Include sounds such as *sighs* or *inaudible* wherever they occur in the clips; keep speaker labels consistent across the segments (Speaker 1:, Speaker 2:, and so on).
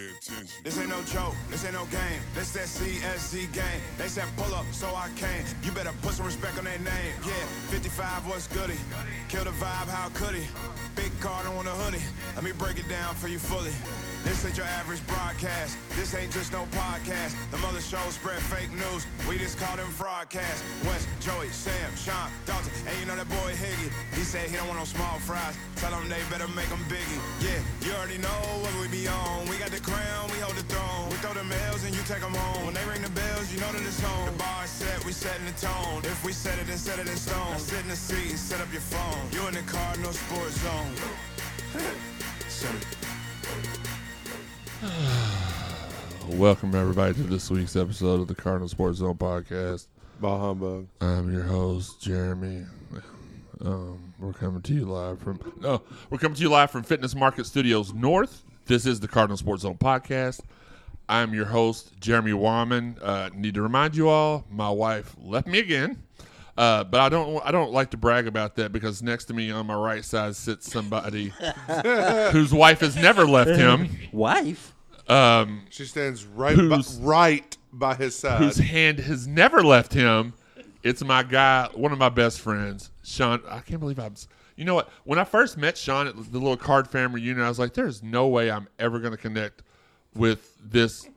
Speaker 1: pay attention.
Speaker 2: This ain't no joke, this ain't no game. This that CSZ game. They said pull up, so I came. You better put some respect on their name. Yeah, 55 was goody. Kill the vibe, how could he? Big card on the hoodie. Let me break it down for you fully. This ain't your average broadcast. This ain't just no podcast. The mother show spread fake news. We just call them broadcast. Wes, Joey, Sam, Shawn, Dalton, and you know that boy Higgy. He said he don't want no small fries. Tell them they better make them biggie. Yeah, you already know what we be on. We got the crown, we hold the throne. We throw them L's and you take them home. When they ring the bells, you know that it's home. The bar set, we setting the tone. If we set it, then set it in stone. Now sit in the seat and set up your phone. You in the Cardinal Sports Zone. *laughs* Set it. *sighs*
Speaker 3: Welcome everybody to this week's episode of the Cardinal Sports Zone podcast.
Speaker 4: Ball humbug.
Speaker 3: I'm your host Jeremy. Um, we're coming to you live from no, we're coming to you live from Fitness Market Studios North. This is the Cardinal Sports Zone podcast. I'm your host Jeremy Wahman. Uh, need to remind you all, my wife left me again. Uh, but I don't. I don't like to brag about that because next to me on my right side sits somebody *laughs* whose wife has never left him.
Speaker 5: Wife?
Speaker 3: Um,
Speaker 4: She stands right by, right by his side.
Speaker 3: whose hand has never left him. It's my guy, one of my best friends, Shawn. I can't believe I'm. You know what? When I first met Shawn at the little card family reunion, I was like, "There's no way I'm ever going to connect with this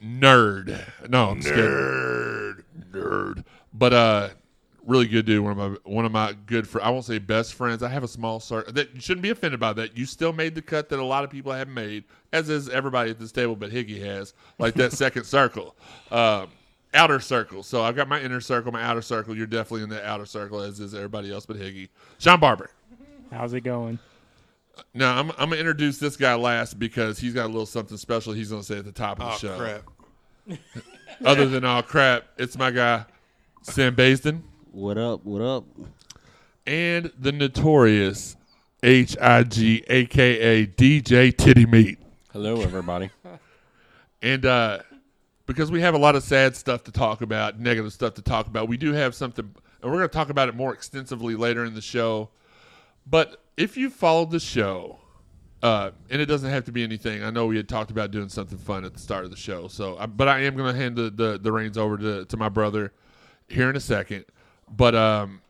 Speaker 3: nerd." No, I'm just kidding. nerd, nerd. But uh, really good dude. One of my one of my good friends. I won't say best friends. I have a small circle. That you shouldn't be offended by that. You still made the cut that a lot of people haven't made, as is everybody at this table, but Higgy has, like that *laughs* second circle. Um, outer circle. So I've got my inner circle, my outer circle. You're definitely in the outer circle, as is everybody else but Higgy. Shawn Barber.
Speaker 6: How's it going?
Speaker 3: Now I'm, I'm gonna introduce this guy last because he's got a little something special he's gonna say at the top of the
Speaker 4: oh
Speaker 3: show.
Speaker 4: crap!
Speaker 3: Other than all crap, it's my guy Sam Basden
Speaker 5: What up? What up?
Speaker 3: and the notorious H I G aka DJ Titty Meat.
Speaker 7: Hello, everybody. *laughs*
Speaker 3: And uh, because we have a lot of sad stuff to talk about, negative stuff to talk about, we do have something, and we're going to talk about it more extensively later in the show. But if you followed the show, uh, and it doesn't have to be anything. I know we had talked about doing something fun at the start of the show. So, but I am going to hand the, the, the reins over to, to my brother here in a second. But um,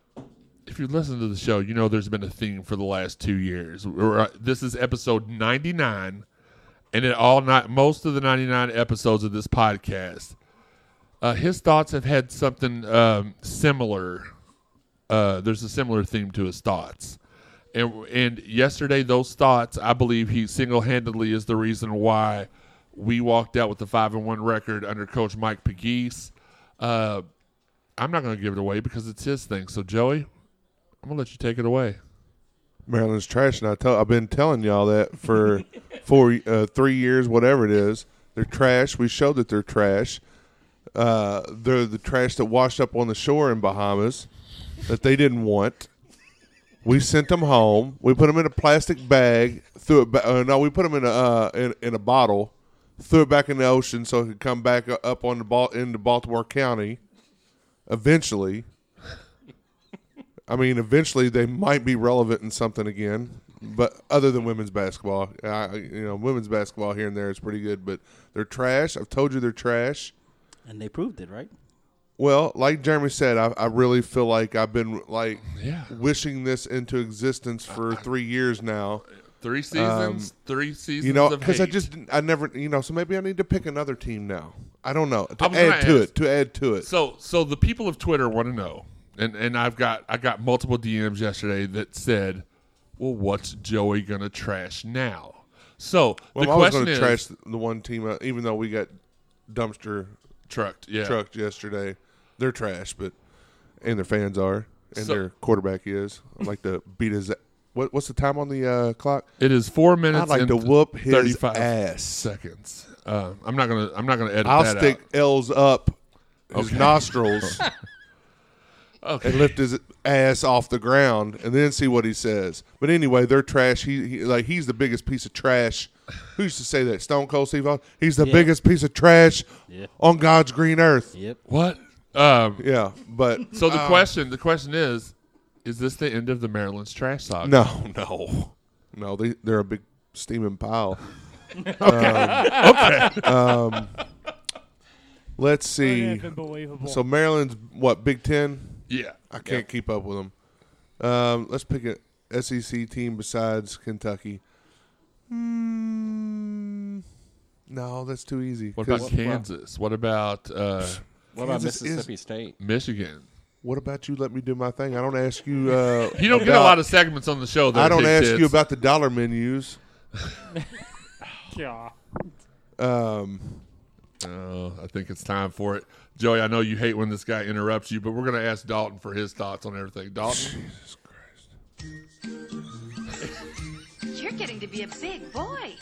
Speaker 3: if you listen to the show, you know there's been a theme for the last two years. We're, uh, this is episode 99 and in all not most of the 99 episodes of this podcast uh, his thoughts have had something um, similar uh, there's a similar theme to his thoughts and, and yesterday those thoughts i believe he single-handedly is the reason why we walked out with the 5 and 1 record under coach mike pegues uh, i'm not going to give it away because it's his thing so joey i'm going to let you take it away
Speaker 4: Maryland's trash, and I tell I've been telling y'all that for *laughs* four, uh, three years, whatever it is. They're trash. We showed that they're trash. Uh, they're the trash that washed up on the shore in Bahamas that they didn't want. We sent them home. We put them in a plastic bag. Threw it. Ba- uh, no, we put them in a uh, in, in a bottle. Threw it back in the ocean so it could come back up on the ball into Baltimore County. Eventually, I mean, eventually they might be relevant in something again. But other than women's basketball, I, you know, women's basketball here and there is pretty good. But they're trash. I've told you they're trash.
Speaker 5: And they proved it, right?
Speaker 4: Well, like Jeremy said, I, I really feel like I've been like
Speaker 3: Yeah.
Speaker 4: wishing this into existence for three years now.
Speaker 3: Three seasons three seasons
Speaker 4: Um, You know, because I just I never you know, so maybe I need to pick another team now. I don't know to
Speaker 3: I was gonna
Speaker 4: add to
Speaker 3: ask.
Speaker 4: it to add to it.
Speaker 3: So so the people of Twitter want to know, and and I've got I got multiple DMs yesterday that said, "Well, what's Joey gonna trash now?" So
Speaker 4: well,
Speaker 3: the
Speaker 4: I was
Speaker 3: question
Speaker 4: going to
Speaker 3: is,
Speaker 4: trash the one team, uh, even though we got dumpster
Speaker 3: trucked, yeah,
Speaker 4: trucked yesterday. They're trash, but and their fans are, and
Speaker 3: So-
Speaker 4: their quarterback is. I'd like to beat his. What, what's the time on the uh, clock?
Speaker 3: It is four minutes.
Speaker 4: I'd like
Speaker 3: and
Speaker 4: to whoop his
Speaker 3: thirty-five
Speaker 4: ass.
Speaker 3: seconds. Uh, I'm not gonna I'm not gonna edit
Speaker 4: I'll
Speaker 3: that
Speaker 4: stick
Speaker 3: out.
Speaker 4: L's up his
Speaker 3: Okay.
Speaker 4: nostrils *laughs*
Speaker 3: Okay.
Speaker 4: and lift his ass off the ground, and then see what he says. But anyway, they're trash. He, he like he's the biggest piece of trash. Who used to say that? Stone Cold Steve Austin. He's the
Speaker 5: Yeah.
Speaker 4: biggest piece of trash
Speaker 5: Yeah.
Speaker 4: on God's green earth.
Speaker 5: Yep.
Speaker 3: What? Um,
Speaker 4: Yeah, but
Speaker 3: so the
Speaker 4: um,
Speaker 3: question the question is, is this the end of the Maryland's trash saga?
Speaker 4: No, *laughs* no, no. They they're a big steaming pile. *laughs* Um, let's see. So Maryland's what Big Ten?
Speaker 3: Yeah.
Speaker 4: I can't keep up with them. Um, let's pick a SEC team besides Kentucky. Hmm. no, that's too easy.
Speaker 3: What
Speaker 4: 'cause
Speaker 3: about Kansas? What about uh,
Speaker 6: What about
Speaker 4: Kansas is-
Speaker 6: Mississippi State?
Speaker 3: Michigan?
Speaker 4: What about you? Let me do my thing. I don't ask you. Uh, *laughs*
Speaker 3: You don't get a lot of segments on the show. There,
Speaker 4: I don't ask
Speaker 3: Tits.
Speaker 4: you about the dollar menus. *laughs*
Speaker 1: Yeah.
Speaker 4: Um,
Speaker 3: Oh, I think it's time for it. Joey, I know you hate when this guy interrupts you, but we're going to ask Dalton for his thoughts on everything. Dalton,
Speaker 7: You're getting to be a big boy.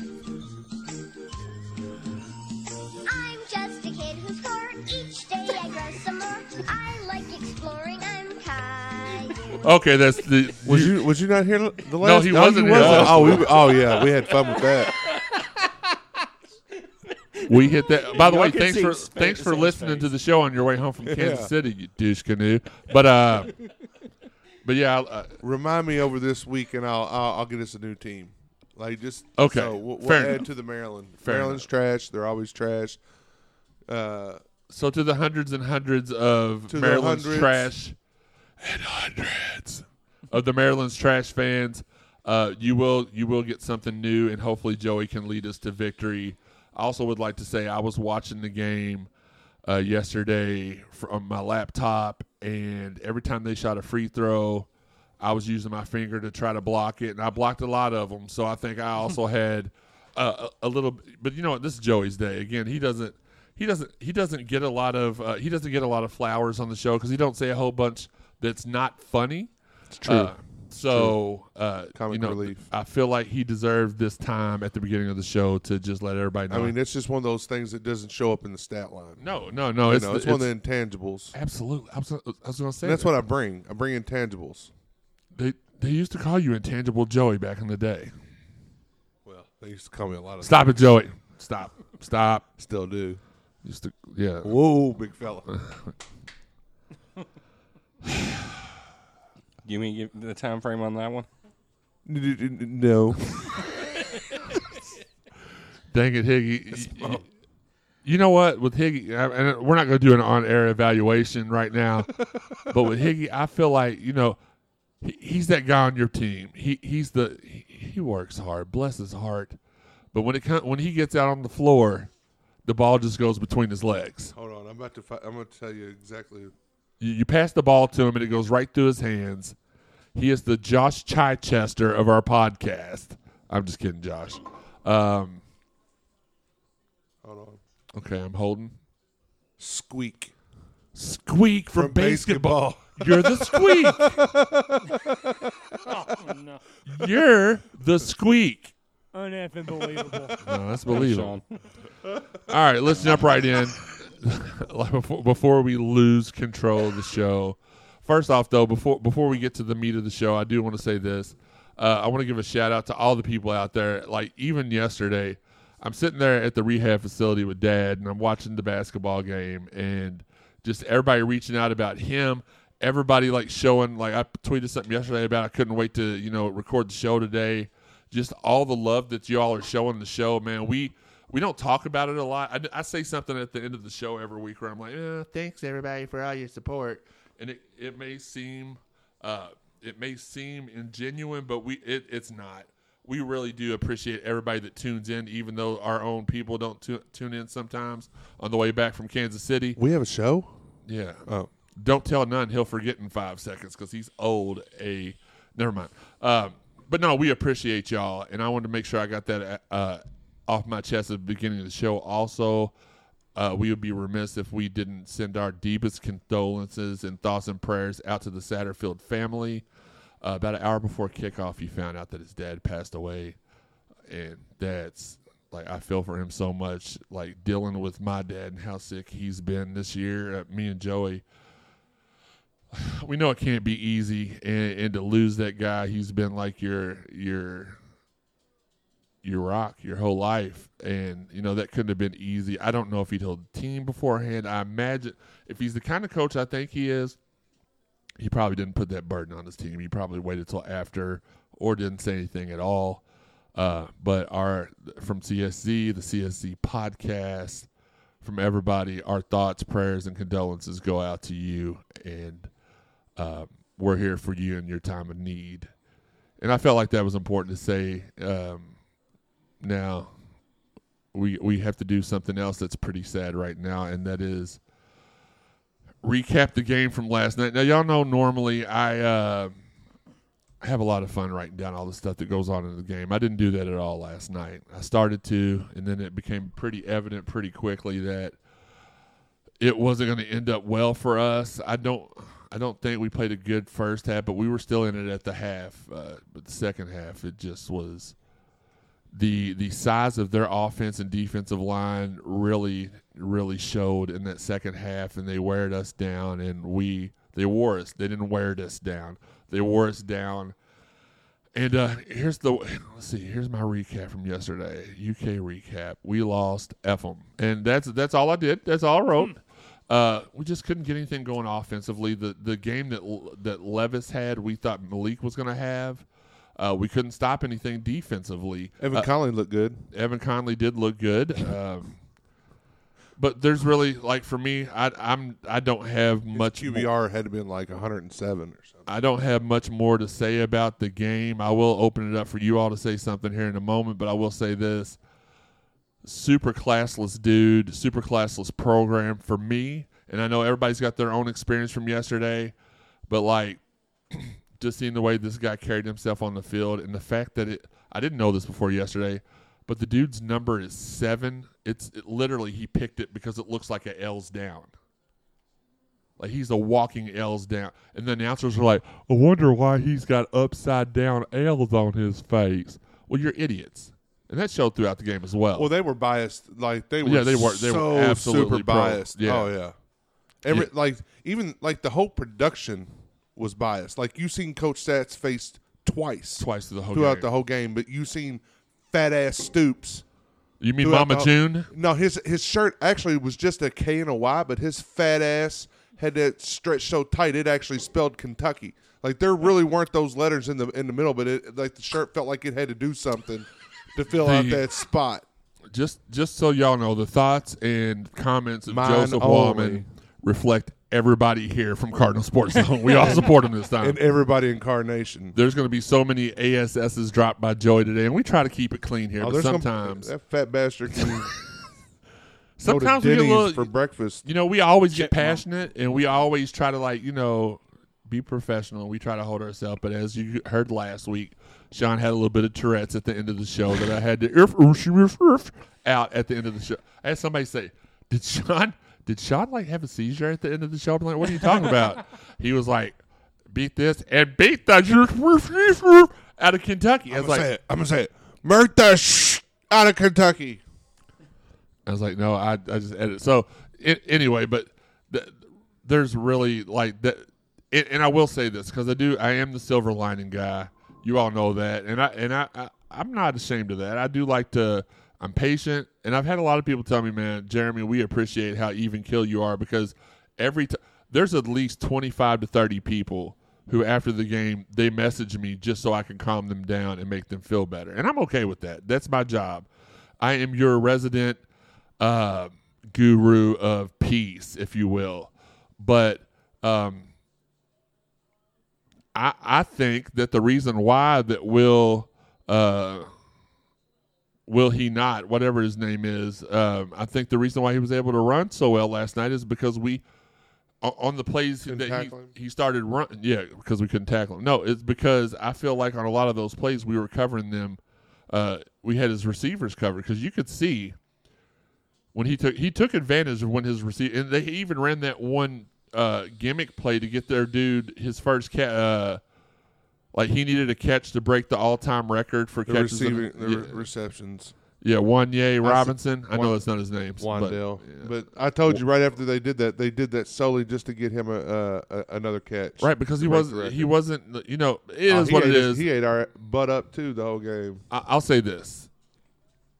Speaker 3: Okay, that's the.
Speaker 4: was you was you not here the last?
Speaker 3: he
Speaker 4: no,
Speaker 3: wasn't
Speaker 4: you
Speaker 3: here
Speaker 4: wasn't. Oh, we, oh yeah, we had fun with that. *laughs*
Speaker 3: We hit that. By the
Speaker 6: Y'all
Speaker 3: way,
Speaker 6: can
Speaker 3: thanks
Speaker 6: see
Speaker 3: for
Speaker 6: his fa-
Speaker 3: thanks for
Speaker 6: see his
Speaker 3: listening
Speaker 6: face.
Speaker 3: to the show on your way home from *laughs* Kansas
Speaker 4: Yeah.
Speaker 3: City, you douche canoe. But uh, *laughs* but yeah, uh,
Speaker 4: Remind me over this week, and I'll I'll, I'll get us a new team. Like just
Speaker 3: Okay,
Speaker 4: So we'll, we'll
Speaker 3: fair
Speaker 4: add
Speaker 3: enough.
Speaker 4: to the Maryland.
Speaker 3: Fair
Speaker 4: Maryland's trash. They're always trash. Uh,
Speaker 3: so to the hundreds and hundreds of
Speaker 4: To
Speaker 3: Maryland's
Speaker 4: hundreds.
Speaker 3: trash and hundreds of the Maryland's trash fans, uh, you will you will get something new, and hopefully Joey can lead us to victory. I also would like to say I was watching the game uh, yesterday from my laptop, and every time they shot a free throw, I was using my finger to try to block it, and I blocked a lot of them. So I think I also *laughs* had uh, a, a little. But you know what? This is Joey's day again. He doesn't. He doesn't. He doesn't get a lot of. Uh, he doesn't get a lot of flowers on the show because he don't say a whole bunch that's not funny. It's
Speaker 4: true.
Speaker 3: so uh,
Speaker 4: Comic
Speaker 3: you know,
Speaker 4: relief.
Speaker 3: I feel like he deserved this time at the beginning of the show to just let everybody know.
Speaker 4: I mean, it's just one of those things that doesn't show up in the stat line.
Speaker 3: no, no, no.
Speaker 4: You
Speaker 3: It's,
Speaker 4: know, it's, one of the intangibles.
Speaker 3: absolutely. Was, I was going to say
Speaker 4: And that's
Speaker 3: that.
Speaker 4: what I bring. I bring intangibles.
Speaker 3: they they used to call you intangible Joey back in the day.
Speaker 4: Well, they used to call me a lot of.
Speaker 3: Stop it, Joey. Stop. Stop.
Speaker 4: Still do.
Speaker 3: Used to, yeah.
Speaker 4: Whoa, big fella. *laughs*
Speaker 6: You mean give the time frame on that one?
Speaker 4: no. *laughs*
Speaker 3: Dang it, Higgy. *laughs* You, you know what? With Higgy, I- and we're not going to do an on-air evaluation right now, but with Higgy, I feel like you know he, he's that guy on your team. He he's the he, he works hard, bless his heart, but when it comes when he gets out on the floor, the ball just goes between his legs.
Speaker 4: Hold on. I'm about to. Fi- I'm going to tell you exactly.
Speaker 3: You, you pass the ball to him and it goes right through his hands. He is the Josh Chichester of our podcast. I'm just kidding, Josh. Um,
Speaker 4: Hold on.
Speaker 3: okay, I'm holding.
Speaker 4: Squeak.
Speaker 3: Squeak from,
Speaker 4: From
Speaker 3: basketball.
Speaker 4: basketball.
Speaker 3: You're the squeak. *laughs*
Speaker 1: Oh, no.
Speaker 3: You're the squeak.
Speaker 1: Uneffing believable. *laughs*
Speaker 3: No, that's believable.
Speaker 6: Shawn. *laughs*
Speaker 3: All right, let's jump right in. *laughs* Before, before we lose control of the show. First off, though, before before we get to the meat of the show, I do want to say this. Uh, I want to give a shout out to all the people out there. Like even yesterday, I'm sitting there at the rehab facility with Dad, and I'm watching the basketball game, and just everybody reaching out about him. Everybody like showing like I tweeted something yesterday about I couldn't wait to you know record the show today. Just all the love that y'all are showing the show, man. We we don't talk about it a lot. I, I say something at the end of the show every week where I'm like, eh, "Thanks everybody for all your support," and it, it may seem uh, it may seem ingenuine, but we it, it's not. We really do appreciate everybody that tunes in, even though our own people don't tu- tune in sometimes on the way back from Kansas City.
Speaker 4: We have a show.
Speaker 3: Yeah.
Speaker 4: Oh.
Speaker 3: Don't tell none. He'll forget in five seconds because he's old. A never mind. Um, but no, we appreciate y'all, and I wanted to make sure I got that uh, off my chest at the beginning of the show. Also, uh, we would be remiss if we didn't send our deepest condolences and thoughts and prayers out to the Satterfield family. Uh, about an hour before kickoff, he found out that his dad passed away, and that's like I feel for him so much. Like dealing with my dad and how sick he's been this year. Uh, me and Joey, we know it can't be easy, and, and to lose that guy, he's been like your your your rock your whole life, and you know that couldn't have been easy. I don't know if he told the team beforehand. I imagine if he's the kind of coach I think he is, he probably didn't put that burden on his team. He probably waited till after or didn't say anything at all. Uh, but our from CSZ, the CSZ podcast, from everybody, our thoughts, prayers, and condolences go out to you, and uh, we're here for you in your time of need. And I felt like that was important to say. Um, now, we we have to do something else that's pretty sad right now, and that is recap the game from last night. Now, y'all know normally I uh, have a lot of fun writing down all the stuff that goes on in the game. I didn't do that at all last night. I started to, and then it became pretty evident pretty quickly that it wasn't going to end up well for us. I don't. I don't think we played a good first half, but we were still in it at the half. Uh, but the second half, it just was the the size of their offense and defensive line really really showed in that second half, and they weared us down. And we they wore us. They didn't wear us down. They wore us down. And uh, here's the let's see. Here's my recap from yesterday. UK recap. We lost Ephraim, and that's that's all I did. That's all I wrote. Uh, we just couldn't get anything going offensively. The the game that that Levis had, we thought Malik was going to have. Uh, we couldn't stop anything defensively.
Speaker 4: Evan
Speaker 3: Uh,
Speaker 4: Conley looked good.
Speaker 3: Evan Conley did look good. *laughs* Um, but there's really like for me, I, I'm I don't have
Speaker 4: His
Speaker 3: much
Speaker 4: QBR had been like 107 or something.
Speaker 3: I don't have much more to say about the game. I will open it up for you all to say something here in a moment, but I will say this. Super classless dude, super classless program for me. And I know everybody's got their own experience from yesterday, but like *clears throat* just seeing the way this guy carried himself on the field and the fact that it I didn't know this before yesterday, but the dude's number is seven. It's it, literally he picked it because it looks like a L's down. Like he's a walking L's down. And the announcers were like, I wonder why he's got upside down L's on his face. Well, you're idiots. And that showed throughout the game as well.
Speaker 4: Well, they were biased. Like they were.
Speaker 3: Yeah, they were- they were absolutely
Speaker 4: super
Speaker 3: pro.
Speaker 4: biased.
Speaker 3: Yeah.
Speaker 4: Oh yeah. Every
Speaker 3: Yeah.
Speaker 4: like even like the whole production was biased. Like you seen Coach Stats faced twice
Speaker 3: Twice through the whole
Speaker 4: throughout
Speaker 3: game.
Speaker 4: the whole game, but you seen fat ass Stoops.
Speaker 3: you mean Mama
Speaker 4: the-
Speaker 3: June?
Speaker 4: No, his his shirt actually was just a K and a Y, but his fat ass had that stretched so tight it actually spelled Kentucky. Like there really weren't those letters in the in the middle, but it like the shirt felt like it had to do something to fill out that spot.
Speaker 3: Just just so y'all know, the thoughts and comments of
Speaker 4: Mine
Speaker 3: Joseph. Wahman reflect everybody here from Cardinal Sports Zone. we all *laughs* support him this time.
Speaker 4: And everybody in Card Nation.
Speaker 3: There's going to be so many ASSs dropped by Joey today, and we try to keep it clean here.
Speaker 4: Oh,
Speaker 3: but
Speaker 4: some-
Speaker 3: sometimes,
Speaker 4: that fat bastard can *laughs*
Speaker 3: sometimes we get a little
Speaker 4: for breakfast.
Speaker 3: You know, we always get passionate and we always try to like, you know, be professional. We try to hold ourselves, but as you heard last week, Shawn had a little bit of Tourette's at the end of the show that I had to irf, irf, irf, irf, out at the end of the show. I had somebody say, "Did Shawn? Did Shawn like have a seizure at the end of the show?" I'm like, "What are you talking about?" *laughs* he was like, "Beat this and beat that irf, irf, irf, irf," out of Kentucky." I
Speaker 4: I'm
Speaker 3: was
Speaker 4: gonna
Speaker 3: like,
Speaker 4: say it. I'm gonna say it. Murk the sh out of Kentucky.
Speaker 3: I was like, no, I, I just edit. So it, anyway, but th- there's really like that, and, and I will say this because I do, I am the silver lining guy. You all know that, and I and I, I I'm not ashamed of that. I do like to. I'm patient, and I've had a lot of people tell me, man, Jeremy, we appreciate how even kill you are because every time there's at least 25 to 30 people who after the game they message me just so I can calm them down and make them feel better, and I'm okay with that. That's my job. I am your resident uh, guru of peace, if you will. But um, I I think that the reason why that will uh, will he not whatever his name is, um, I think the reason why he was able to run so well last night is because we on the plays
Speaker 4: Couldn't
Speaker 3: that he, he started running. Yeah, because we couldn't tackle him. No, it's because I feel like on a lot of those plays we were covering them. Uh, we had his receivers covered because you could see when he took he took advantage of when his receiver and they even ran that one uh, gimmick play to get their dude his first catch. Uh, like he needed a catch to break the all time record for
Speaker 4: The
Speaker 3: catches.
Speaker 4: receiving, the
Speaker 3: yeah,
Speaker 4: re- receptions.
Speaker 3: yeah, Wanye
Speaker 4: I
Speaker 3: Robinson. I know that's not his name.
Speaker 4: Wan'Dale.
Speaker 3: But,
Speaker 4: But, I told you right after they did that, they did that solely just to get him a, uh, a another catch.
Speaker 3: right because he was
Speaker 4: the record.
Speaker 3: he wasn't. You know, it
Speaker 4: Oh,
Speaker 3: is what it
Speaker 4: his- He ate our butt up too the whole game.
Speaker 3: I, I'll say this.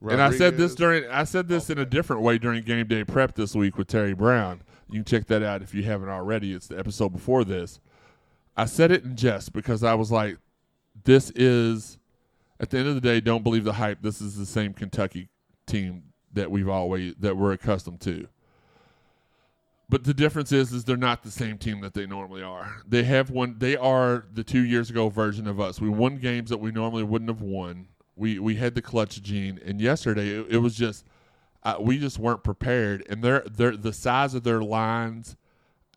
Speaker 3: And I said this during I said this in a different way during game day prep this week with Terry Brown. You can check that out if you haven't already. It's the episode before this. I said it in jest because I was like, this is At the end of the day, don't believe the hype. This is the same Kentucky team that we've always that we're accustomed to. But the difference is, is they're not the same team that they normally are. They have one. They are the two years ago version of us. We won games that we normally wouldn't have won. We we had the clutch gene, and yesterday it, it was just uh, we just weren't prepared. And their their the size of their lines,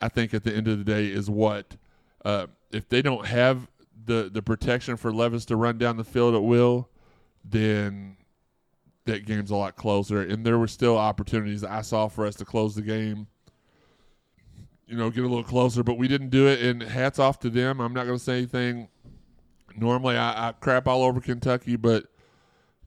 Speaker 3: I think at the end of the day is what uh, if they don't have the the protection for Levis to run down the field at will, then that game's a lot closer. And there were still opportunities I saw for us to close the game. You know, get a little closer, but we didn't do it. And hats off to them. I'm not going to say anything. Normally, I, I crap all over Kentucky, but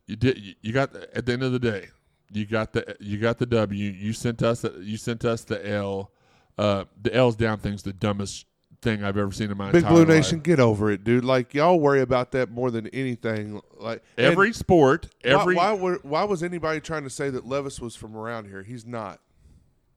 Speaker 3: you did. You, you got at the end of the day, you got the you got the W. You sent us you sent us the L. Uh, the L's down thing's the dumbest thing I've ever seen in my
Speaker 4: Big
Speaker 3: entire
Speaker 4: Blue
Speaker 3: life.
Speaker 4: Nation, get over it, dude. Like y'all worry about that more than anything. Like
Speaker 3: Every sport, every
Speaker 4: why, why were why was anybody trying to say that Levis was from around here? He's not.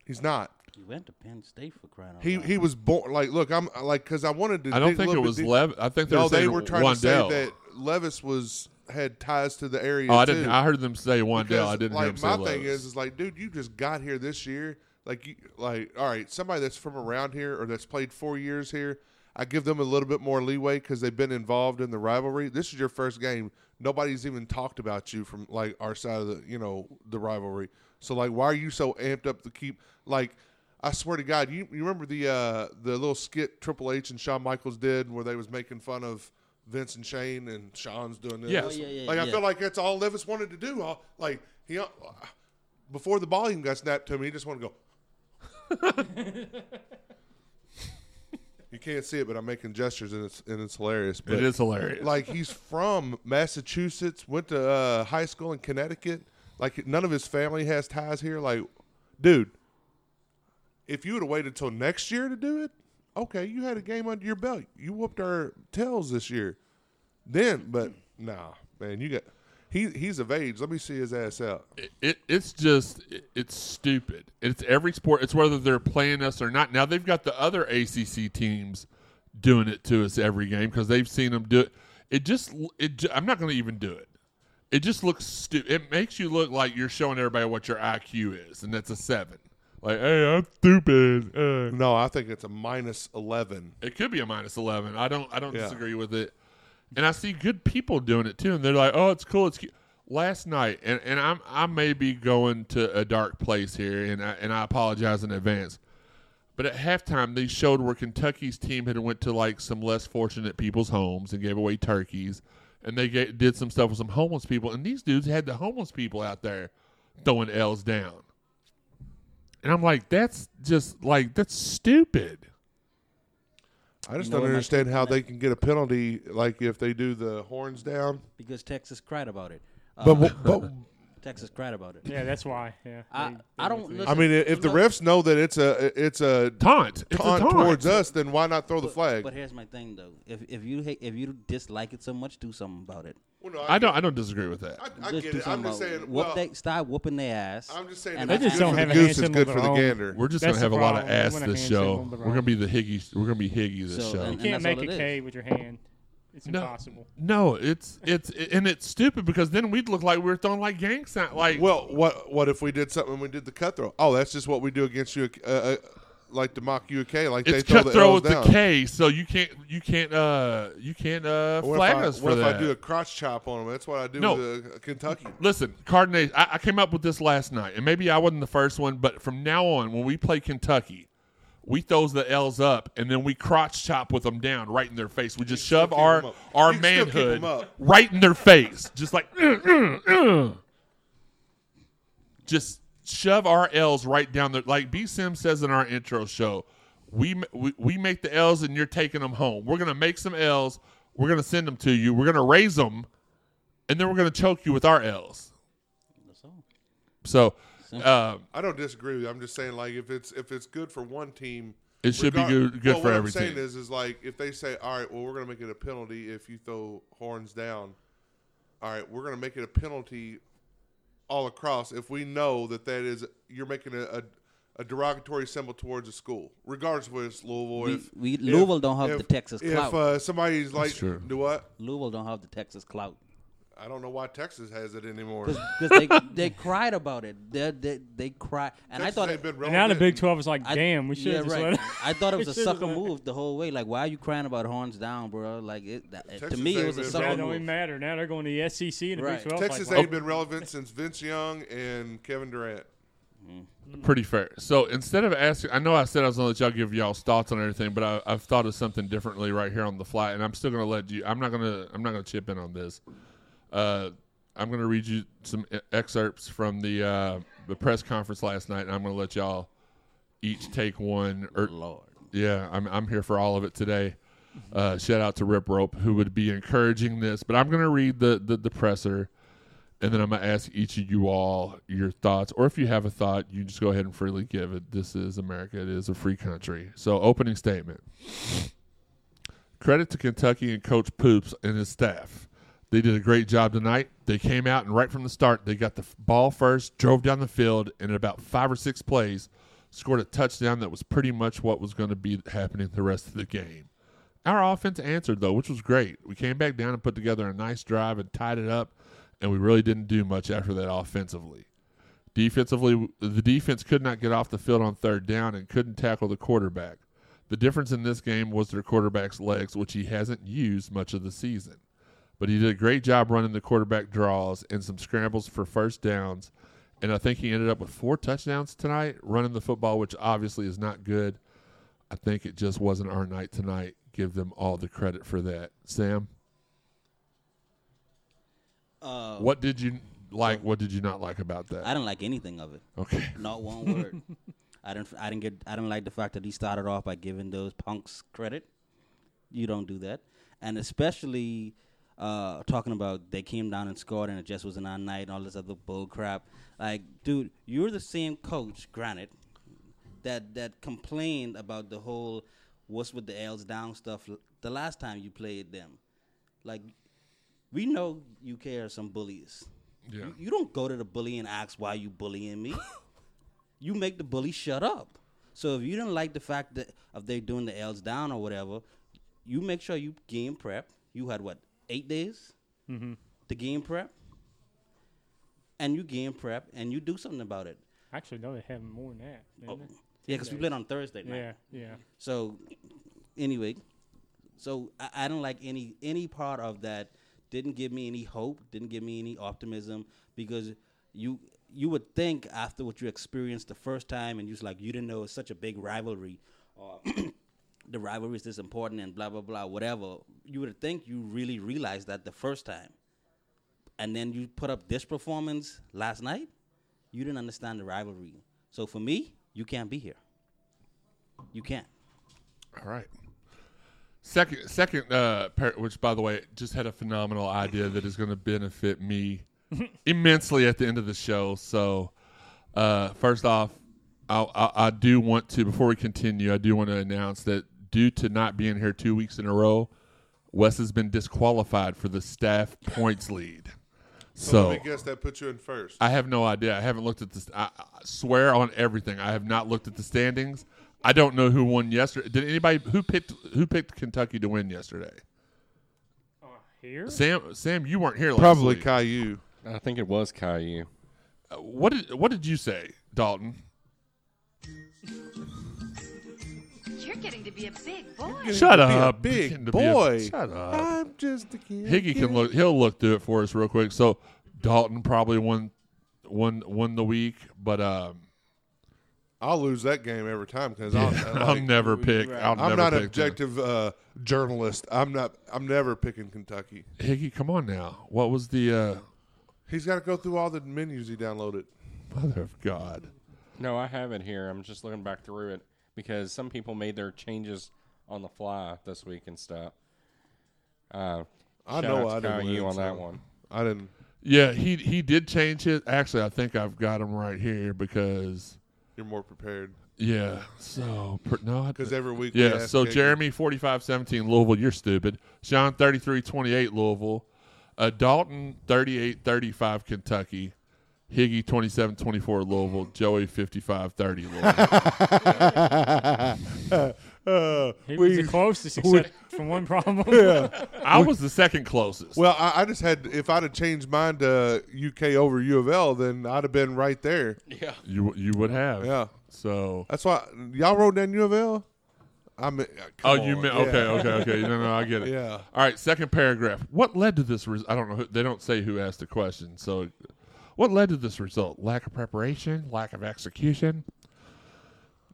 Speaker 4: He's not.
Speaker 5: He went to Penn State for crying out
Speaker 4: He
Speaker 5: loud.
Speaker 4: he was born like look. I'm like because I wanted to.
Speaker 3: I don't think it was
Speaker 4: deep-
Speaker 3: Lev. I think they
Speaker 4: No,
Speaker 3: were
Speaker 4: they were trying
Speaker 3: Wan'Dale.
Speaker 4: to say that Levis was had ties to the area.
Speaker 3: oh, I
Speaker 4: too.
Speaker 3: didn't. I heard them say
Speaker 4: Wan'Dale.
Speaker 3: I didn't
Speaker 4: like
Speaker 3: hear them say
Speaker 4: my
Speaker 3: Levis.
Speaker 4: thing is is like, dude, you just got here this year. Like, you, like, all right, somebody that's from around here or that's played four years here, I give them a little bit more leeway because they've been involved in the rivalry. This is your first game. Nobody's even talked about you from like our side of the, you know, the rivalry. So like, why are you so amped up to keep like? I swear to God, you, you remember the uh, the little skit Triple H and Shawn Michaels did where they was making fun of Vince and Shane and Sean's doing this.
Speaker 3: Yeah.
Speaker 5: Oh, yeah, yeah,
Speaker 4: like I
Speaker 5: yeah.
Speaker 4: feel like that's all Levis wanted to do. All, like he uh, before the volume got snapped to him, he just wanted to go. *laughs* you can't see it, but I'm making gestures and it's and it's hilarious. But
Speaker 3: it is hilarious.
Speaker 4: like he's from Massachusetts, went to uh, high school in Connecticut. Like none of his family has ties here. Like, dude, if you would have waited till next year to do it, okay, you had a game under your belt. You whooped our tails this year. Then, but nah, man, you got he he's of age. Let me see his ass out.
Speaker 3: it, it it's just it- it's stupid. It's every sport. It's whether they're playing us or not. Now they've got the other ACC teams doing it to us every game because they've seen them do it. It just it. I'm not going to even do it. It just looks stupid. It makes you look like you're showing everybody what your IQ is, and that's a seven. Like, hey, I'm stupid. Uh.
Speaker 4: No, I think it's a minus eleven.
Speaker 3: It could be a minus eleven. I don't. I don't
Speaker 4: Yeah.
Speaker 3: disagree with it. And I see good people doing it too, and they're like, "Oh, it's cool. It's cute." Last night, and, and I'm I may be going to a dark place here, and I, and I apologize in advance. But at halftime, they showed where Kentucky's team had went to like some less fortunate people's homes and gave away turkeys, and they ga- did some stuff with some homeless people, and these dudes had the homeless people out there throwing L's down. And I'm like, that's just like that's stupid.
Speaker 4: I just
Speaker 5: You know
Speaker 4: don't
Speaker 5: what my
Speaker 4: understand how they can get a penalty like if they do the horns down.
Speaker 5: because Texas cried about it. Uh,
Speaker 4: But but *laughs*
Speaker 5: Texas cried about it.
Speaker 1: Yeah, that's why. Yeah. *laughs*
Speaker 5: I-
Speaker 1: They-
Speaker 5: I don't listen-
Speaker 4: I mean, if the refs know that it's a it's a
Speaker 3: Taunt. It's a
Speaker 4: taunt
Speaker 3: taunt
Speaker 4: towards us, then why not throw the flag?
Speaker 5: But here's my thing, though. If if you hate, if you dislike it so much, do something about it.
Speaker 4: Well, no,
Speaker 3: I don't. I don't disagree with that.
Speaker 4: I, I
Speaker 5: Just
Speaker 4: get
Speaker 5: do
Speaker 4: it. I'm
Speaker 5: something
Speaker 4: just
Speaker 5: about
Speaker 4: saying.
Speaker 5: Whoop
Speaker 4: Well,
Speaker 5: they, stop whooping their ass.
Speaker 4: I'm just saying.
Speaker 5: And
Speaker 1: They just don't have
Speaker 4: the
Speaker 1: a
Speaker 4: goose, it's good for the gander.
Speaker 3: We're just gonna have a lot of ass this show.
Speaker 1: symbol of their
Speaker 3: We're gonna be the Higgy. We're gonna be Higgy this show.
Speaker 1: You can't make
Speaker 5: all
Speaker 1: a
Speaker 5: it
Speaker 1: with your hand. It's
Speaker 3: No.
Speaker 1: impossible.
Speaker 3: No, it's it's and it's stupid because then we'd look like we were throwing like gang sign. Like
Speaker 4: Well, what what if we did something when we did the cutthroat? Oh, that's just what we do against you, uh, uh, like to mock you a K, like
Speaker 3: it's
Speaker 4: they throw the
Speaker 3: cutthroat
Speaker 4: L's
Speaker 3: with
Speaker 4: down.
Speaker 3: the K, so you can't you can't uh you can't uh
Speaker 4: What
Speaker 3: flag
Speaker 4: if I,
Speaker 3: us
Speaker 4: what if. I do a crotch chop on them? That's what I do
Speaker 3: No.
Speaker 4: with uh, Kentucky.
Speaker 3: Listen, Cardinals. I, I came up with this last night, and maybe I wasn't the first one, but from now on, when we play Kentucky, we throws the L's up, and then we crotch chop with them down right in their face. We just shove
Speaker 4: keep
Speaker 3: our
Speaker 4: 'em up.
Speaker 3: our
Speaker 4: You can still keep 'em
Speaker 3: manhood right in their face, just like "Uh, uh, uh." just shove our L's right down there. Like B Sim says in our intro show, we, we we make the L's and you're taking them home. We're gonna make some L's. We're gonna send them to you. We're gonna raise them, and then we're gonna choke you with our L's.
Speaker 5: That's all.
Speaker 3: So uh, *laughs*
Speaker 4: I don't disagree with you. I'm just saying, like, if it's if it's good for one team,
Speaker 3: It should be good- good
Speaker 4: well,
Speaker 3: for
Speaker 4: what
Speaker 3: every
Speaker 4: I'm saying
Speaker 3: team.
Speaker 4: is, is like if they say, all right, well, we're going to make it a penalty if you throw horns down. All right, we're going to make it a penalty all across if we know that that is you're making a. a a derogatory symbol towards a school, regardless of whether it's Louisville.
Speaker 5: We-
Speaker 4: if,
Speaker 5: we-
Speaker 4: if-
Speaker 5: Louisville don't have
Speaker 4: if-
Speaker 5: the Texas
Speaker 4: if,
Speaker 5: clout.
Speaker 4: uh, somebody's like,
Speaker 3: true.
Speaker 4: do what?
Speaker 5: Louisville don't have the Texas clout.
Speaker 4: I don't know why Texas has it anymore.
Speaker 5: because *laughs* they they cried about it. They they, they cried, and
Speaker 4: Texas
Speaker 5: I thought
Speaker 4: ain't been
Speaker 1: And now the Big 12 is like,
Speaker 5: I-
Speaker 1: damn, we should
Speaker 5: yeah, right. *laughs* I thought it *laughs* was a sucker move the whole way. Like, why are you crying about horns down, bro? Like, it, that, to me, it was a
Speaker 4: been
Speaker 5: sucker
Speaker 1: That
Speaker 4: relevant.
Speaker 1: don't even matter. Now they're going to the SEC and the
Speaker 5: Right.
Speaker 1: Big 12.
Speaker 4: Texas
Speaker 1: like,
Speaker 4: ain't oh. been relevant since Vince Young and Kevin Durant. Mm.
Speaker 3: Pretty fair. So instead of asking, I know I said I was going to let y'all give y'all's thoughts on everything, but I, I've thought of something differently right here on the fly, and I'm still going to let you. I'm not going to. I'm not going to chip in on this. Uh, I'm going to read you some excerpts from the uh, the press conference last night, and I'm going to let y'all each take one. Or
Speaker 5: Lord.
Speaker 3: yeah, I'm I'm here for all of it today. Uh, shout out to Rip Rope who would be encouraging this, but I'm going to read the, the the presser, and then I'm going to ask each of you all your thoughts, or if you have a thought, you just go ahead and freely give it. This is America; it is a free country. So, opening statement. Credit to Kentucky and Coach Poops and his staff. They did a great job tonight. They came out and right from the start, they got the ball first, drove down the field, and in about five or six plays, scored a touchdown that was pretty much what was going to be happening the rest of the game. Our offense answered though, which was great. We came back down and put together a nice drive and tied it up, and we really didn't do much after that offensively. Defensively, the defense could not get off the field on third down and couldn't tackle the quarterback. The difference in this game was their quarterback's legs, which he hasn't used much of the season. But he did a great job running the quarterback draws and some scrambles for first downs. And I think he ended up with four touchdowns tonight, running the football, which obviously is not good. I think it just wasn't our night tonight. Give them all the credit for that. Sam,
Speaker 5: Uh,
Speaker 3: what did you like? What did you not like about that?
Speaker 5: I didn't like anything of it.
Speaker 3: Okay. *laughs*
Speaker 5: Not one word. *laughs* I didn't. I didn't get. I didn't like the fact that he started off by giving those punks credit. You don't do that, and especially uh, talking about they came down and scored and it just wasn't our night and all this other bull crap. Like, dude, you're the same coach, granted, that that complained about the whole what's with the L's down stuff the last time you played them. Like, we know UK are some bullies.
Speaker 3: Yeah.
Speaker 5: You, you don't go to the bully and ask why you bullying me. *laughs* you make the bully shut up. So if you didn't like the fact that of they doing the L's down or whatever, you make sure you game prep. You had what eight days
Speaker 1: Mm-hmm.
Speaker 5: to game prep, and you game prep and you do something about it.
Speaker 1: Actually, no, they have more than that.
Speaker 5: Oh, yeah, because we played on Thursday night.
Speaker 1: Yeah, yeah.
Speaker 5: So anyway, so I, I don't like any any part of that. Didn't give me any hope. Didn't give me any optimism because you you would think after what you experienced the first time and you was like you didn't know it's such a big rivalry or *clears throat* the rivalry is this important and blah blah blah whatever. You would think you really realized that the first time, and then you put up this performance last night. You didn't understand the rivalry. So for me, you can't be here. You can't.
Speaker 3: All right. Second, second, uh, par- which by the way, just had a phenomenal idea that is going to benefit me *laughs* immensely at the end of the show. So, uh, first off, I, I, I do want to before we continue, I do want to announce that due to not being here two weeks in a row, Wes has been disqualified for the staff points lead.
Speaker 4: So,
Speaker 3: So
Speaker 4: let me guess that put you in first.
Speaker 3: I have no idea. I haven't looked at this. I, I swear on everything. I have not looked at the standings. I don't know who won yesterday. Did anybody who picked who picked Kentucky to win yesterday?
Speaker 1: Here?
Speaker 3: Sam, Sam, you weren't here. Last
Speaker 4: Probably
Speaker 3: week.
Speaker 4: Caillou.
Speaker 6: I think it was Caillou.
Speaker 3: Uh, What did what did you say, Dalton? *laughs*
Speaker 7: You're getting to be a big boy.
Speaker 3: Shut
Speaker 4: Be a
Speaker 3: up,
Speaker 4: big
Speaker 3: Getting to be a-
Speaker 4: boy.
Speaker 3: shut up.
Speaker 4: I'm just a kid.
Speaker 3: Higgy can look. He'll look through it for us real quick. So Dalton probably won won won the week, but um,
Speaker 4: I'll lose that game every time because
Speaker 3: I'll,
Speaker 4: I'll, *laughs* like,
Speaker 3: never pick. I'll
Speaker 4: I'm
Speaker 3: never
Speaker 4: not an
Speaker 3: pick them.
Speaker 4: objective uh, journalist. I'm not. I'm never picking Kentucky.
Speaker 3: Higgy, come on now. What was the uh,
Speaker 4: He's got to go through all the menus he downloaded.
Speaker 3: mother of God?
Speaker 6: No, I have it here. I'm just looking back through it because some people made their changes on the fly this week and stuff. Uh,
Speaker 4: I know I didn't
Speaker 6: Caillou
Speaker 4: win,
Speaker 6: on that one.
Speaker 4: I didn't.
Speaker 3: Yeah, he he did change it. Actually, I think I've got him right here because
Speaker 4: You're more prepared
Speaker 3: yeah. So per, no,
Speaker 4: because every week.
Speaker 3: yeah.
Speaker 4: ask
Speaker 3: So Jeremy forty five seventeen Louisville. You're stupid. Sean thirty three twenty eight Louisville. Uh, Dalton thirty eight thirty five Kentucky. Higgy 27-24 Louisville, Joey 55-30 Louisville.
Speaker 4: Uh, *laughs*
Speaker 1: He
Speaker 4: we-
Speaker 1: was the closest,
Speaker 4: we-
Speaker 1: except for one problem. yeah.
Speaker 3: I was the second closest.
Speaker 4: Well, I, I just had if I'd have changed mine to UK over U of L, then I'd have been right there.
Speaker 6: Yeah.
Speaker 3: you you would have.
Speaker 4: Yeah,
Speaker 3: So
Speaker 4: that's why y'all wrote down U of L. I mean,
Speaker 3: Oh,
Speaker 4: come
Speaker 3: you
Speaker 4: on,
Speaker 3: meant
Speaker 4: yeah.
Speaker 3: okay, okay, okay. No, no, I get it. *laughs*
Speaker 4: Yeah.
Speaker 3: All right, second paragraph. What led to this? Res- I don't know. Who, they don't say who asked the question. So, what led to this result? Lack of preparation, lack of execution.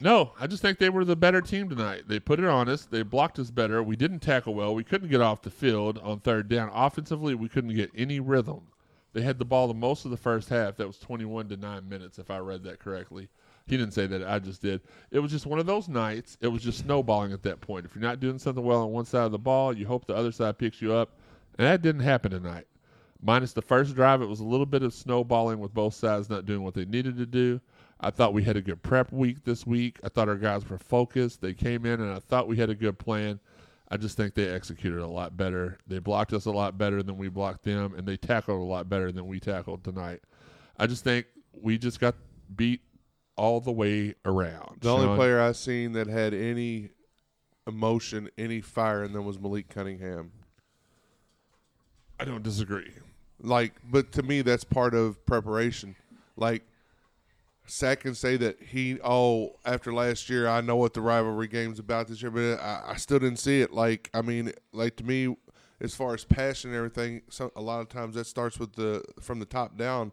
Speaker 3: No, I just think they were the better team tonight. They put it on us. They blocked us better. We didn't tackle well. We couldn't get off the field on third down. Offensively, we couldn't get any rhythm. They had the ball the most of the first half. That was 21 to 9 minutes, if I read that correctly. He didn't say that. I just did. It was just one of those nights. It was just snowballing at that point. If you're not doing something well on one side of the ball, you hope the other side picks you up. And that didn't happen tonight. Minus the first drive, it was a little bit of snowballing with both sides not doing what they needed to do. I thought we had a good prep week this week. I thought our guys were focused. They came in, and I thought we had a good plan. I just think they executed a lot better. They blocked us a lot better than we blocked them, and they tackled a lot better than we tackled tonight. I just think we just got beat all the way around.
Speaker 4: The only
Speaker 3: Shawn?
Speaker 4: player I've seen that had any emotion, any fire in them was Malik Cunningham.
Speaker 3: I don't disagree.
Speaker 4: Like, but to me, that's part of preparation. Like, Sack can say that he, oh, after last year, I know what the rivalry game's about this year, but I, I still didn't see it. Like, I mean, like to me, as far as passion and everything, so a lot of times that starts with the from the top down.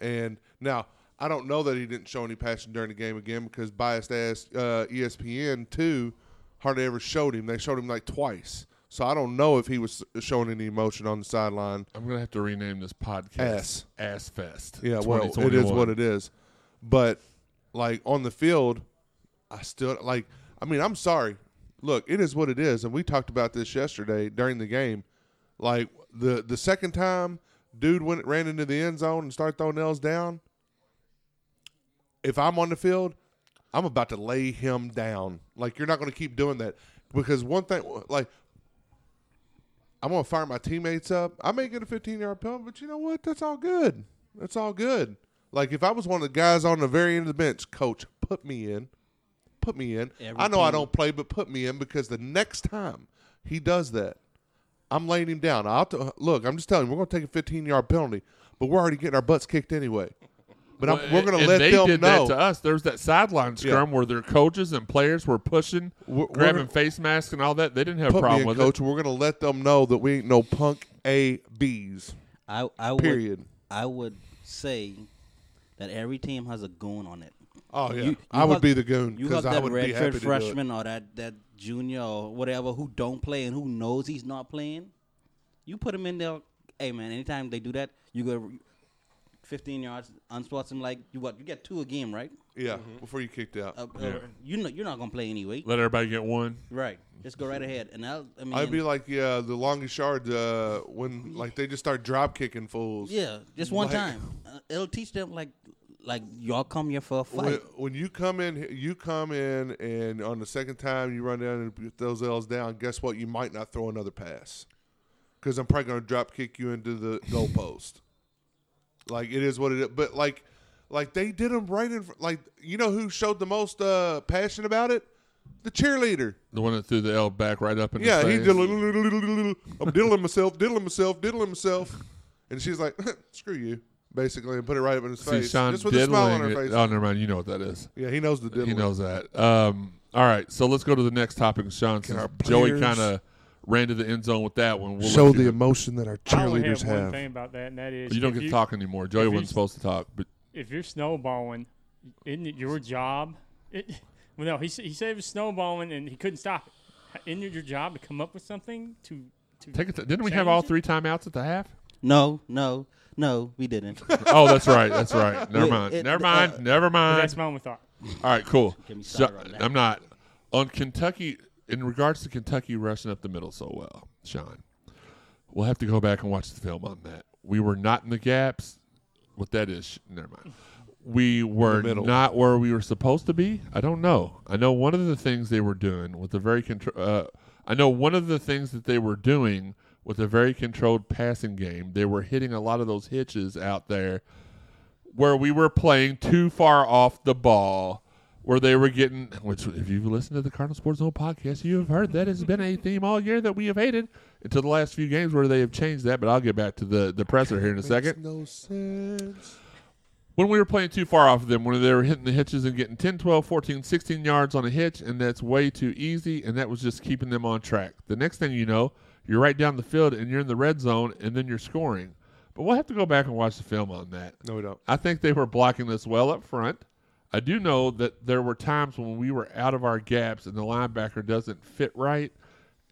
Speaker 4: And now, I don't know that he didn't show any passion during the game again because biased ass uh, ESPN too hardly ever showed him. They showed him like twice. So I don't know if he was showing any emotion on the sideline.
Speaker 3: I'm gonna have to rename this podcast
Speaker 4: Ass.
Speaker 3: Ass Fest.
Speaker 4: Yeah, well, it is what it is. But like on the field, I still like. I mean, I'm sorry. Look, it is what it is, and we talked about this yesterday during the game. Like the the second time, dude went ran into the end zone and started throwing nails down. If I'm on the field, I'm about to lay him down. Like you're not going to keep doing that because one thing, like I'm gonna fire my teammates up. I may get a 15 yard penalty, but you know what? That's all good. That's all good. Like if I was one of the guys on the very end of the bench, coach, put me in, put me in.
Speaker 5: Every
Speaker 4: I know I don't play, but put me in because the next time he does that, I'm laying him down. I'll t- look. I'm just telling you, we're gonna take a 15 yard penalty, but we're already getting our butts kicked anyway. But I'm, we're gonna
Speaker 3: and
Speaker 4: let
Speaker 3: they
Speaker 4: them
Speaker 3: did
Speaker 4: know.
Speaker 3: that to us. there's that sideline scrum where their coaches and players were pushing,
Speaker 4: We're- we're
Speaker 3: grabbing face masks and all that. They didn't have a problem with
Speaker 4: coach.
Speaker 3: it.
Speaker 4: We're gonna let them know that we ain't no punk A B's.
Speaker 5: I I would
Speaker 4: Period.
Speaker 5: I would say that every team has a goon on it.
Speaker 4: Oh yeah,
Speaker 5: You-
Speaker 4: I
Speaker 5: you
Speaker 4: would
Speaker 5: have-
Speaker 4: be the goon
Speaker 5: You
Speaker 4: because
Speaker 5: have
Speaker 4: I
Speaker 5: that
Speaker 4: would be happy
Speaker 5: redshirt
Speaker 4: to do it.
Speaker 5: freshman or that that junior or whatever who don't play and who knows he's not playing. You put him in there. Hey man, anytime they do that, you go 15 yards, unspots him like you what? You get two a game, right?
Speaker 4: Yeah, before you kicked out.
Speaker 5: Uh, uh, you know you're not gonna play anyway,
Speaker 3: Let everybody get one.
Speaker 5: right? Just go right ahead, and I'll, I mean,
Speaker 4: I'd be like, yeah, the longest yard uh, when like they just start drop kicking fools.
Speaker 5: yeah, just one
Speaker 4: Like-
Speaker 5: time. Uh, it'll teach them like like y'all come here for a
Speaker 4: When,
Speaker 5: fight.
Speaker 4: when you come in, you come in, and on the second time you run down and put those L's down. Guess what? You might not throw another pass because I'm probably going to drop kick you into the goalpost. Like it is what it is. But like, like they did them right in. Like you know who showed the most uh, passion about it? The cheerleader.
Speaker 3: The one that threw the L back right up in
Speaker 4: Yeah,
Speaker 3: his
Speaker 4: he did. I'm diddling myself, diddling myself, diddling myself, and she's like, "Screw you," basically, and put it right up in his
Speaker 3: See,
Speaker 4: face,
Speaker 3: Shawn
Speaker 4: just with a smile on her face.
Speaker 3: it- Oh, never mind. You know what that is.
Speaker 4: Yeah, he knows the diddling.
Speaker 3: He knows that. Um, all right, so let's go to the next topic,
Speaker 4: Shawn.
Speaker 3: Joey kind of ran to the end zone with that one. We'll
Speaker 4: Show
Speaker 3: let you,
Speaker 4: the emotion that our
Speaker 1: I only
Speaker 4: cheerleaders
Speaker 1: have one
Speaker 4: have.
Speaker 1: thing about that, and that is
Speaker 3: you don't
Speaker 1: if
Speaker 3: get to talk anymore. Joey wasn't supposed to talk, but
Speaker 1: if you're snowballing, isn't it your job? It, well, no, he s- he said it was snowballing and he couldn't stop it. Isn't it your job to come up with something to to
Speaker 3: take it. To, didn't we have all
Speaker 1: change it?
Speaker 3: three timeouts at the half?
Speaker 5: No, no, no, we didn't. *laughs*
Speaker 3: oh, that's right. That's right. *laughs* Never mind.
Speaker 5: it-
Speaker 3: never
Speaker 5: uh,
Speaker 3: mind. never mind.
Speaker 1: that's my only thought.
Speaker 3: All right, cool. So-
Speaker 5: started.
Speaker 3: I'm not on Kentucky. In regards to Kentucky rushing up the middle so well, Shawn, we'll have to go back and watch the film on that. We were not in the gaps. What that is, never mind. We were not where we were supposed to be. I don't know. I know one of the things they were doing with a very uh, I know one of the things that they were doing with a very controlled passing game. They were hitting a lot of those hitches out there where we were playing too far off the ball, where they were getting. Which, if you've listened to the Cardinal Sports Zone podcast, you have heard that has been a theme all year that we have hated until the last few games where they have changed that. But I'll get back to the the presser here in a second.
Speaker 4: No sense.
Speaker 3: when we were playing too far off of them, when they were hitting the hitches and getting 10, 12, 14, 16 yards on a hitch, and that's way too easy, and that was just keeping them on track. The next thing you know, you're right down the field and you're in the red zone, and then you're scoring. But we'll have to go back and watch the film on that.
Speaker 4: No, we don't.
Speaker 3: I think they were blocking this well up front. I do know that there were times when we were out of our gaps and the linebacker doesn't fit right,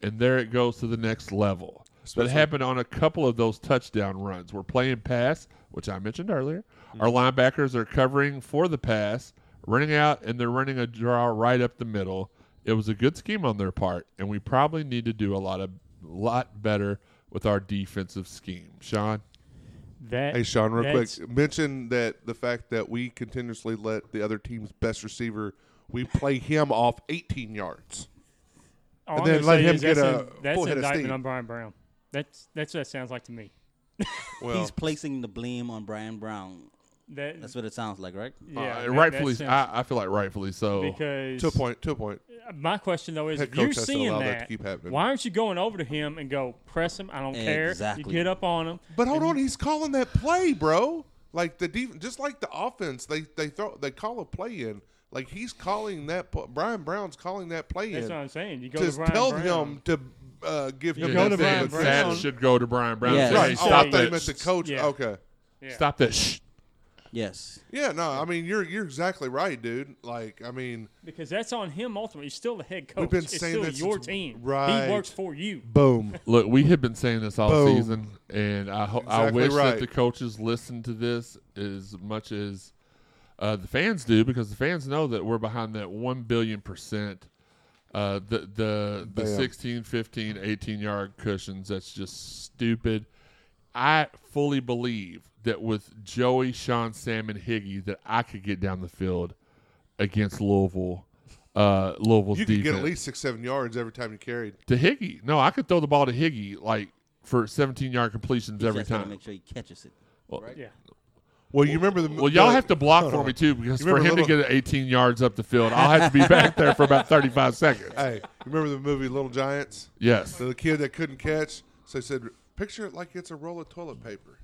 Speaker 3: and there it goes to the next level. That happened on a couple of those touchdown runs. We're playing pass, which I mentioned earlier. Mm-hmm. Our linebackers are covering for the pass, running out, and they're running a draw right up the middle. It was a good scheme on their part, and we probably need to do a lot of lot better with our defensive scheme. Shawn,
Speaker 1: That
Speaker 4: Hey, Shawn, real quick, mention that the fact that we continuously let the other team's best receiver, we play him off 18 yards.
Speaker 1: all
Speaker 4: and
Speaker 1: I'm
Speaker 4: then let him
Speaker 1: is
Speaker 4: get
Speaker 1: that's
Speaker 4: a
Speaker 1: an- that's
Speaker 4: full
Speaker 1: an
Speaker 4: head of
Speaker 1: indictment
Speaker 4: steam.
Speaker 1: on Bryan Brown. That's that's what it sounds like to me. *laughs*
Speaker 4: Well,
Speaker 5: He's placing the blame on Bryan Brown.
Speaker 1: That
Speaker 5: That's what it sounds like, right?
Speaker 1: yeah,
Speaker 3: uh,
Speaker 1: that- that
Speaker 3: rightfully,
Speaker 1: sounds-
Speaker 3: I, I feel like rightfully so.
Speaker 1: because
Speaker 4: to a point, to a point.
Speaker 1: my question though is,
Speaker 4: Head
Speaker 1: if you're
Speaker 4: has to
Speaker 1: seeing
Speaker 4: allow that
Speaker 1: that,
Speaker 4: to keep happening.
Speaker 1: why aren't you going over to him and go press him? I don't care.
Speaker 5: Exactly.
Speaker 1: You get up on him.
Speaker 4: But hold on, he's calling that play, bro. Like the def- just like the offense, they they throw they call a play in. Like he's calling that. pl- Bryan Brown's calling that play
Speaker 1: That's
Speaker 4: in.
Speaker 1: what I'm saying. You go
Speaker 4: to
Speaker 1: to Bryan
Speaker 4: tell
Speaker 1: Brown.
Speaker 4: him to uh, give him
Speaker 1: You go
Speaker 4: that
Speaker 1: to Bryan
Speaker 4: thing.
Speaker 1: Brown.
Speaker 3: that should go to Bryan Brown.
Speaker 5: Yes.
Speaker 3: Say,
Speaker 4: Right.
Speaker 3: hey,
Speaker 4: Oh, I
Speaker 3: stop
Speaker 4: thought he
Speaker 3: that.
Speaker 4: meant the coach.
Speaker 1: Yeah.
Speaker 4: Okay.
Speaker 1: Yeah.
Speaker 3: Stop that. Shh.
Speaker 5: Yes.
Speaker 4: Yeah, no, I mean you're you're exactly right, dude. Like, I mean,
Speaker 1: because that's on him ultimately. He's still the head coach.
Speaker 4: We've been
Speaker 1: it's
Speaker 4: saying
Speaker 1: still
Speaker 4: that
Speaker 1: your
Speaker 4: since-
Speaker 1: team.
Speaker 4: right.
Speaker 1: He works for you.
Speaker 4: boom. *laughs*
Speaker 3: Look, we have been saying this all
Speaker 4: Boom.
Speaker 3: season, and I ho- I
Speaker 4: Exactly
Speaker 3: wish
Speaker 4: right.
Speaker 3: that the coaches listen to this as much as uh, the fans do, because the fans know that we're behind that one billion percent. Uh, the the the
Speaker 4: Bam.
Speaker 3: 16, 15, 18 yard cushions. That's just stupid. I fully believe that with Joey, Shawn, Sam, and Higgy, that I could get down the field against Louisville. Uh, Louisville's
Speaker 4: You could
Speaker 3: defense
Speaker 4: get at least six, seven yards every time you carried.
Speaker 3: to Higgy. No, I could throw the ball to Higgy like for 17 yard completions
Speaker 5: You
Speaker 3: every
Speaker 5: just
Speaker 3: time.
Speaker 5: Make sure he catches it.
Speaker 3: Well,
Speaker 1: Yeah.
Speaker 4: Well, you remember the
Speaker 3: well, y'all have to block for me too because for
Speaker 4: remember
Speaker 3: him to get 18 yards up the field, I'll have to be back there for about 35 seconds. *laughs*
Speaker 4: Hey, you remember the movie Little Giants?
Speaker 3: Yes.
Speaker 4: So the kid that couldn't catch, so he said, picture it like it's a roll of toilet paper.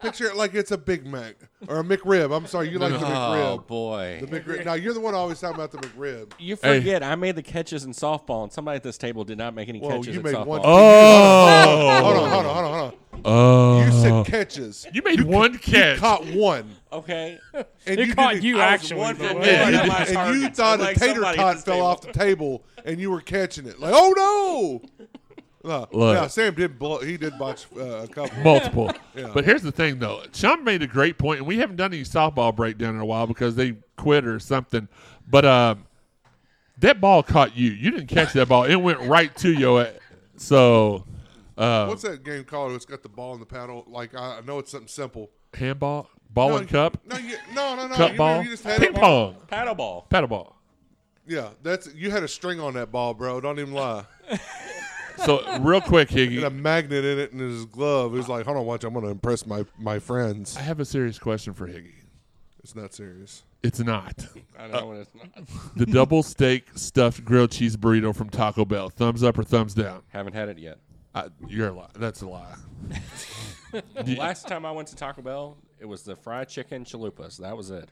Speaker 4: Picture it like it's a Big Mac or a McRib. I'm sorry, you like the
Speaker 6: oh,
Speaker 4: McRib.
Speaker 6: Oh boy!
Speaker 4: The McRib. Now you're the one always talking about the McRib.
Speaker 6: You
Speaker 3: Hey.
Speaker 6: forget I made the catches in softball, and somebody at this table did not make any
Speaker 4: Whoa,
Speaker 6: catches
Speaker 4: you
Speaker 6: in
Speaker 4: made
Speaker 6: softball.
Speaker 4: one.
Speaker 3: Oh.
Speaker 4: Hold on, hold on, hold on, hold on.
Speaker 3: Oh.
Speaker 4: You uh. said catches.
Speaker 3: You made one
Speaker 4: You
Speaker 3: catch.
Speaker 4: caught one.
Speaker 6: Okay,
Speaker 4: And
Speaker 1: It
Speaker 4: you
Speaker 1: caught
Speaker 4: didn't-
Speaker 1: you
Speaker 6: I was
Speaker 1: actually.
Speaker 6: one
Speaker 1: but
Speaker 6: for one.
Speaker 3: Yeah,
Speaker 6: on my
Speaker 4: and you
Speaker 6: targets.
Speaker 4: thought
Speaker 6: I'm
Speaker 4: a
Speaker 6: like
Speaker 4: tater
Speaker 6: somebody at
Speaker 4: tot
Speaker 6: this
Speaker 4: fell
Speaker 6: table.
Speaker 4: off the table and you were catching it. Like, oh no! Uh,
Speaker 3: Look.
Speaker 4: yeah, Sam did. Blow, he did botch uh, a couple.
Speaker 3: Multiple. *laughs*
Speaker 4: Yeah.
Speaker 3: But here's the thing, though. Shawn made a great point, and we haven't done any softball breakdown in a while because they quit or something. But um, that ball caught you. You didn't catch that ball. It went right to you. So, uh,
Speaker 4: What's that game called? It's got the ball in the paddle. Like I I know it's something simple.
Speaker 3: handball, ball
Speaker 4: no,
Speaker 3: and cup,
Speaker 4: No, you, no, no, no.
Speaker 3: cup
Speaker 4: you,
Speaker 3: ball,
Speaker 4: You just had
Speaker 3: ping
Speaker 4: it-
Speaker 3: pong,
Speaker 6: paddle ball.
Speaker 3: paddle ball.
Speaker 4: Yeah, that's you had a string on that ball, bro. Don't even lie. *laughs*
Speaker 3: So, real quick, *laughs*
Speaker 4: He had a magnet in it in his glove. He's like, "Hold on, watch. I'm going to impress my my friends."
Speaker 3: I have a serious question for Higgy.
Speaker 4: It's not serious.
Speaker 3: It's not.
Speaker 6: I know when it's not. *laughs*
Speaker 3: The double steak stuffed grilled cheese burrito from Taco Bell. Thumbs up or thumbs down?
Speaker 6: Haven't had it yet.
Speaker 3: I, you're a lie. That's a lie. *laughs*
Speaker 6: The last time I went to Taco Bell, it was the fried chicken chalupas. That was it.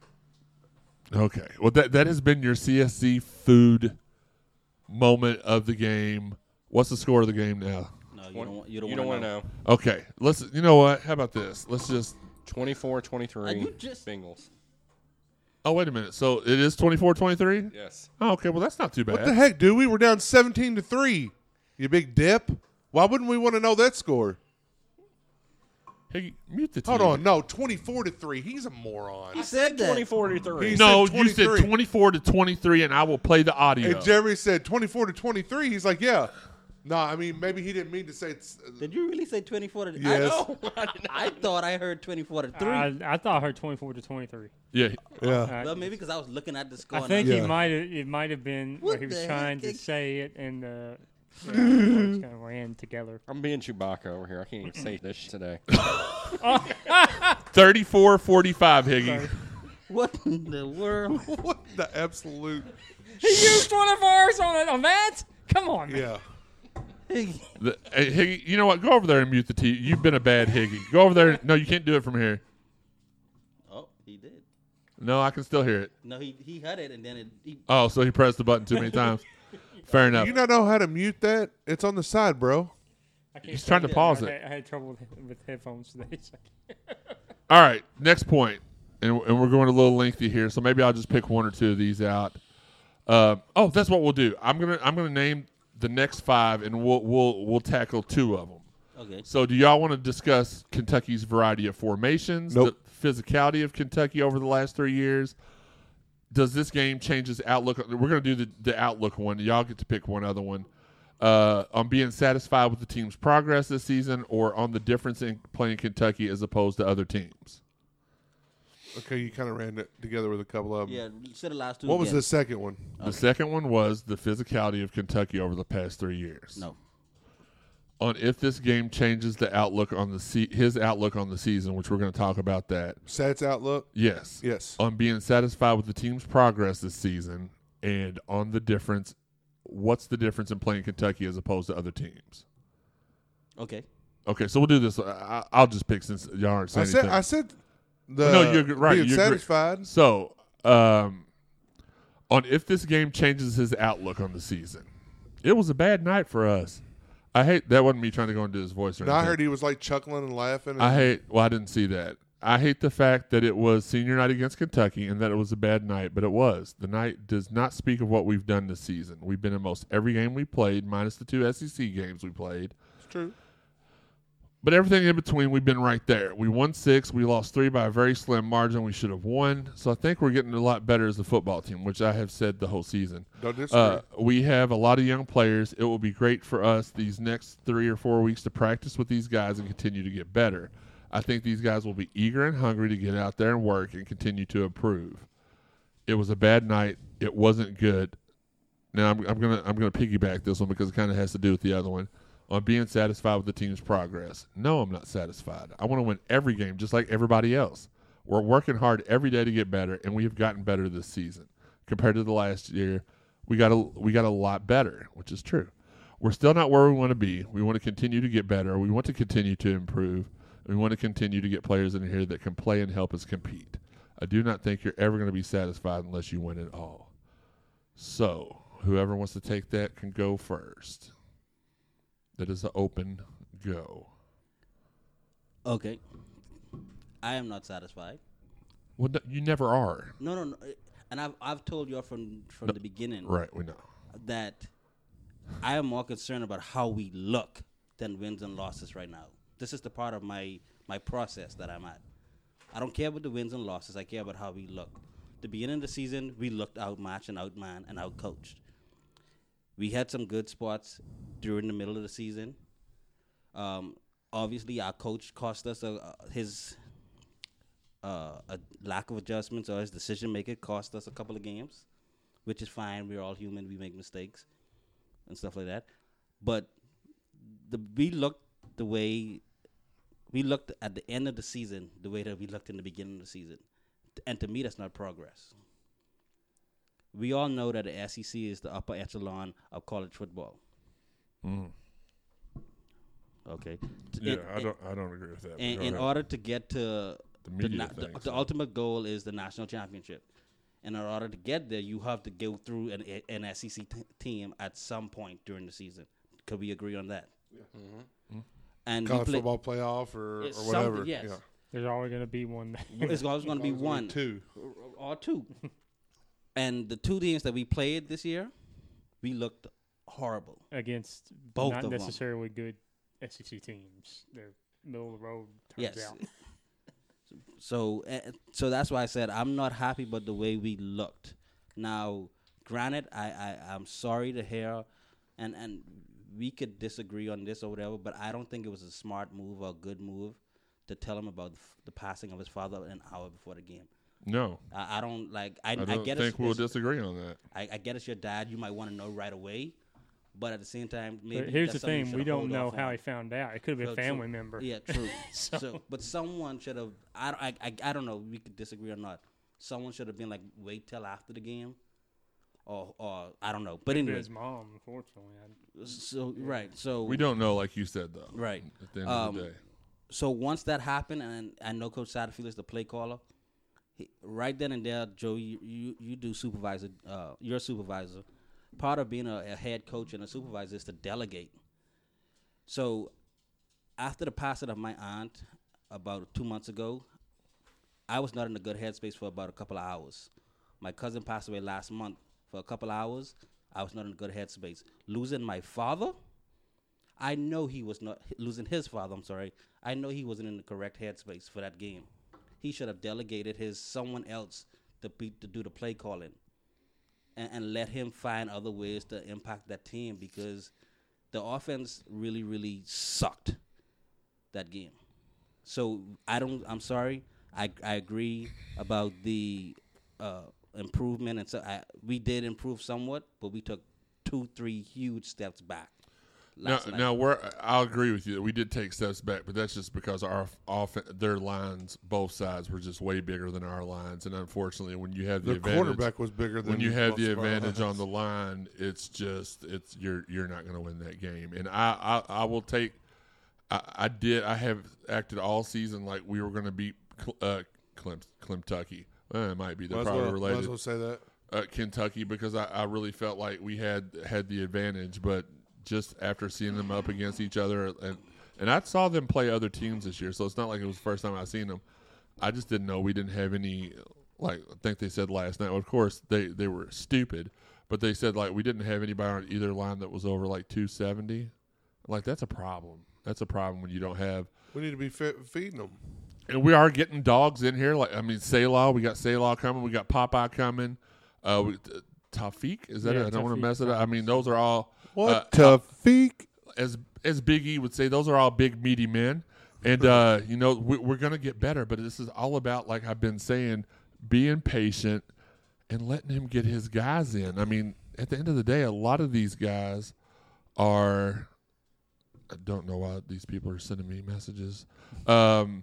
Speaker 3: Okay. Well, that that has been your CSZ food moment of the game. What's the score of the game now?
Speaker 5: No, you don't. want- You don't, want
Speaker 6: don't
Speaker 5: to
Speaker 6: want
Speaker 5: know.
Speaker 6: to know.
Speaker 3: Okay. Let's. You know what? How about this? Let's just.
Speaker 6: 24 23
Speaker 5: Uh, you just-
Speaker 6: Bengals.
Speaker 3: Oh wait a minute. So it is 24-23?
Speaker 6: Yes.
Speaker 3: Oh, okay. Well, that's not too bad.
Speaker 4: What the heck, dude? We were down 17 to three. You big dip. Why wouldn't we want to know that score?
Speaker 3: Hey, mute the.
Speaker 4: Hold
Speaker 3: TV.
Speaker 4: on, no, 24 to three. He's a moron.
Speaker 5: He said that.
Speaker 6: 24 23.
Speaker 4: He
Speaker 3: No,
Speaker 4: said
Speaker 3: you said
Speaker 4: 23.
Speaker 3: twenty-four to twenty-three, and I will play the audio.
Speaker 4: And Jeremy said 24 to 23. He's like, yeah. No, I mean, maybe he didn't mean to say it's. uh,
Speaker 5: Did you really say 24 to
Speaker 4: Yes.
Speaker 5: I, *laughs* know. I thought I heard 24 to 3.
Speaker 1: I, I thought I heard 24 to 23.
Speaker 3: yeah.
Speaker 4: yeah.
Speaker 1: Uh,
Speaker 5: well, maybe because I was looking at the score.
Speaker 1: I think
Speaker 5: was
Speaker 1: he
Speaker 4: Yeah.
Speaker 1: might have. It might have been where
Speaker 5: What
Speaker 1: he was
Speaker 5: the
Speaker 1: trying
Speaker 5: heck?
Speaker 1: to say it, and uh, *laughs* Yeah, kind of ran together.
Speaker 6: I'm being Chewbacca over here. I can't even say this shit today. *laughs*
Speaker 3: 34-45, Higgy.
Speaker 5: What in the world?
Speaker 4: what the absolute?
Speaker 1: He used one of ours on on that. Come on, man.
Speaker 4: Yeah.
Speaker 3: The, hey, Higgy, you know what? Go over there and mute the TV. You've been a bad Higgy. Go over there. No, you can't do it from here.
Speaker 5: Oh, he did.
Speaker 3: No, I can still hear it.
Speaker 5: No, he he had it and then it. He,
Speaker 3: Oh, so he pressed the button too many times. *laughs* Fair enough.
Speaker 4: You not know how to mute that? It's on the side, bro.
Speaker 1: I can't
Speaker 3: He's trying to
Speaker 1: say
Speaker 3: pause
Speaker 1: I,
Speaker 3: it.
Speaker 1: I had trouble with, with headphones today. so I can't-
Speaker 3: All right, next point, and, and we're going a little lengthy here, so maybe I'll just pick one or two of these out. Uh, oh, that's what we'll do. I'm gonna I'm gonna name the next five, and we'll we'll we'll tackle two of them.
Speaker 5: okay.
Speaker 3: So, do y'all want to discuss Kentucky's variety of formations,
Speaker 4: Nope.
Speaker 3: the physicality of Kentucky over the last three years? Does this game change his outlook? We're going to do the, the outlook one. Y'all get to pick one other one. Uh, on being satisfied with the team's progress this season, or on the difference in playing Kentucky as opposed to other teams.
Speaker 4: Okay, you kind of ran it together with a couple of them.
Speaker 5: Yeah, you said the last two.
Speaker 4: What was
Speaker 5: again.
Speaker 4: the second one?
Speaker 3: The second one was the physicality of Kentucky over the past three years.
Speaker 5: No.
Speaker 3: On if this game changes the outlook on the se- his outlook on the season, which we're going to talk about that.
Speaker 4: Sats outlook.
Speaker 3: Yes.
Speaker 4: Yes.
Speaker 3: On being satisfied with the team's progress this season and on the difference what's the difference in playing Kentucky as opposed to other teams?
Speaker 5: Okay.
Speaker 3: Okay, so we'll do this. I, I'll just pick since y'all aren't
Speaker 4: I
Speaker 3: saying
Speaker 4: said.
Speaker 3: anything.
Speaker 4: I said. The
Speaker 3: No, you're right,
Speaker 4: Being
Speaker 3: you're great.
Speaker 4: satisfied.
Speaker 3: So, um, on if this game changes his outlook on the season, it was a bad night for us. I hate that wasn't me trying to go into his voice or
Speaker 4: No, I heard he was like chuckling and laughing. And
Speaker 3: I hate. Well, I didn't see that. I hate the fact that it was senior night against Kentucky and that it was a bad night, but it was. The night does not speak of what we've done this season. We've been in most every game we played, minus the two SEC games we played.
Speaker 4: It's true.
Speaker 3: But everything in between, we've been right there. We won six. We lost three by a very slim margin. We should have won. So I think we're getting a lot better as a football team, which I have said the whole season. Uh, we have a lot of young players. It will be great for us these next three or four weeks to practice with these guys and continue to get better. I think these guys will be eager and hungry to get out there and work and continue to improve. It was a bad night. It wasn't good. Now I'm, I'm gonna I'm gonna piggyback this one because it kind of has to do with the other one on being satisfied with the team's progress. No, I'm not satisfied. I want to win every game just like everybody else. We're working hard every day to get better, and we have gotten better this season compared to the last year. We got a we got a lot better, which is true. We're still not where we want to be. We want to continue to get better. We want to continue to improve. We want to continue to get players in here that can play and help us compete. I do not think you're ever going to be satisfied unless you win it all. So, whoever wants to take that can go first. That is an open go.
Speaker 5: Okay. I am not satisfied.
Speaker 3: Well, no, you never are.
Speaker 5: No, no, no. And I've I've told you from from the beginning
Speaker 3: Right, we know.
Speaker 5: that I am more concerned about how we look than wins and losses right now. This is the part of my my process that I'm at. I don't care about the wins and losses. I care about how we look. The beginning of the season, we looked outmatched and outman and outcoached. We had some good spots during the middle of the season. Um, obviously, our coach cost us a, his uh, a lack of adjustments or his decision making cost us a couple of games, which is fine. We're all human. We make mistakes and stuff like that. But the we looked the way we looked at the end of the season the way that we looked in the beginning of the season, and to me, that's not progress. We all know that the SEC is the upper echelon of college football. Mm. Okay.
Speaker 3: Yeah,
Speaker 5: In-
Speaker 3: I don't. I don't agree with that.
Speaker 5: in, in order to get to
Speaker 3: The
Speaker 5: the,
Speaker 3: media
Speaker 5: na-
Speaker 3: thing,
Speaker 5: the,
Speaker 3: so.
Speaker 5: the ultimate goal is the national championship. And in order to get there, you have to go through an, an SEC t- team at some point during the season. Could we agree on that? Yeah. Mm-hmm. Mm-hmm.
Speaker 4: And College
Speaker 5: play,
Speaker 4: football playoff or, or whatever.
Speaker 5: yes.
Speaker 4: Yeah.
Speaker 1: There's always going to be one.
Speaker 5: There's always going to be one
Speaker 4: Two.
Speaker 5: or two. And the two teams that we played this year, we looked horrible.
Speaker 1: against
Speaker 5: Both
Speaker 1: not necessarily good SEC teams. They're middle of the road. Turns
Speaker 5: Yes.
Speaker 1: out. *laughs*
Speaker 5: So, uh, so that's why I said I'm not happy about the way we looked. Now, granted, I, I I'm sorry to hear, and and we could disagree on this or whatever, but I don't think it was a smart move or a good move to tell him about the, f- the passing of his father an hour before the game.
Speaker 3: No,
Speaker 5: I, I don't like. I,
Speaker 3: I
Speaker 5: I,
Speaker 3: don't
Speaker 5: get
Speaker 3: think
Speaker 5: it's,
Speaker 3: we'll
Speaker 5: it's-
Speaker 3: disagree on that.
Speaker 5: I, I get it's your dad. You might want to know right away, But at the same time, maybe
Speaker 1: But here's the
Speaker 5: that's something you
Speaker 1: thing: we
Speaker 5: shoulda
Speaker 1: don't
Speaker 5: hold
Speaker 1: know
Speaker 5: off
Speaker 1: how
Speaker 5: on.
Speaker 1: he found out. It could have been
Speaker 5: So
Speaker 1: a
Speaker 5: true.
Speaker 1: family member.
Speaker 5: Yeah, true. *laughs*
Speaker 1: So-
Speaker 5: so, but someone should have. I, I, I, I don't know. We could disagree or not. Someone should have been like, wait till after the game, or, or I don't know. But
Speaker 1: Maybe
Speaker 5: anyway,
Speaker 1: his mom, unfortunately. I-
Speaker 5: so right. So
Speaker 3: We don't know, like you said, though.
Speaker 5: Right.
Speaker 3: At the end of the
Speaker 5: Um,
Speaker 3: day.
Speaker 5: so once that happened, and I know Coach Satterfield is the play caller, right then and there, Joe, you, you, you do supervisor, uh, you're a supervisor. Part of being a, a head coach and a supervisor is to delegate. So after the passing of my aunt about two months ago, I was not in a good headspace for about a couple of hours. My cousin passed away last month. For a couple of hours, I was not in a good headspace. Losing my father, I know he was not losing his father. I'm sorry. I know he wasn't in the correct headspace for that game. He should have delegated his someone else to be to do the play calling, and, and let him find other ways to impact that team because the offense really really sucked that game. So I don't. I'm sorry. I I agree about the uh, improvement, and so I, we did improve somewhat, but we took two, three huge steps back.
Speaker 3: Now,
Speaker 5: night.
Speaker 3: now we're, I'll agree with you that we did take steps back, but that's just because our off their lines, both sides, were just way bigger than our lines, and unfortunately, when you have the
Speaker 4: The
Speaker 3: advantage,
Speaker 4: quarterback was bigger than
Speaker 3: when you have the
Speaker 4: most of our
Speaker 3: advantage on the line, it's just it's you're you're not going to win that game. And I I, I will take. I, I did. I have acted all season like we were going to beat Cl- uh, Clem, Kentucky. Well, it might be. They're
Speaker 4: Might as
Speaker 3: probably
Speaker 4: well- might
Speaker 3: related
Speaker 4: as well say that.
Speaker 3: uh, Kentucky because I, I really felt like we had had the advantage, but just after seeing them up against each other, and and I saw them play other teams this year, so it's not like it was the first time I seen them. I just didn't know we didn't have any. Like I think they said last night. Of course, they they were stupid, but they said like we didn't have anybody on either line that was over like two seventy. Like that's a problem. That's a problem when you don't have
Speaker 4: We need to be fe- feeding them.
Speaker 3: and we are getting dogs in here. Like I mean, Selah, we got Selah coming. We got Popeye coming. Uh, we, uh, Tafik is that
Speaker 1: Yeah,
Speaker 3: it? I don't want to mess it up. I mean, those are all
Speaker 4: What
Speaker 3: uh,
Speaker 4: Tafik?
Speaker 3: as as Biggie would say. Those are all big meaty men, and uh, you know we, we're gonna get better. But this is all about like I've been saying, being patient and letting him get his guys in. I mean, at the end of the day, a lot of these guys are. I don't know why these people are sending me messages. Um,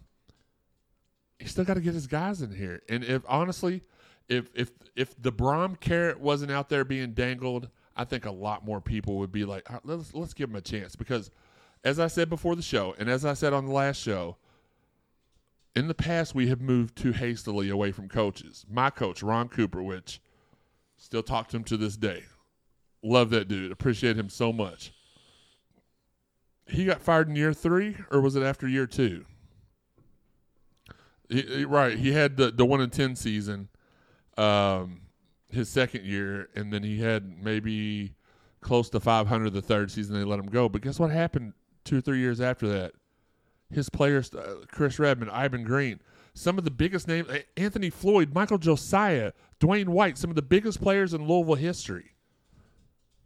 Speaker 3: he still got to get his guys in here. And if honestly, if if if the Brohm carrot wasn't out there being dangled, I think a lot more people would be like, "All right, let's let's give him a chance. Because, as I said before the show, and as I said on the last show, in the past we have moved too hastily away from coaches. My coach, Ron Cooper, which still talk to him to this day. Love that dude. Appreciate him so much. He got fired in year three, or was it after year two? He- right. He had the the one in ten season, um, his second year, and then he had maybe close to five hundred the third season. They let him go. But guess what happened two or three years after that? His players, uh, Chris Redman, Ivan Green, some of the biggest names, Anthony Floyd, Michael Josiah, Dwayne White, some of the biggest players in Louisville history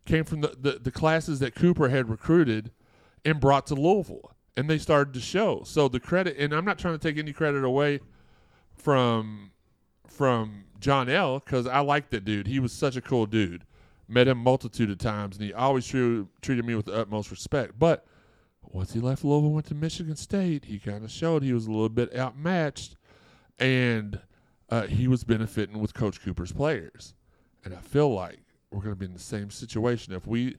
Speaker 3: came from the, the, the classes that Cooper had recruited and brought to Louisville. And they started to show. So the credit, and I'm not trying to take any credit away from from John L. because I liked that dude. He was such a cool dude. Met him multitude of times, and he always treated treated me with the utmost respect. But once he left Louisville, went to Michigan State, he kind of showed he was a little bit outmatched, and uh, he was benefiting with Coach Cooper's players. And I feel like we're going to be in the same situation if we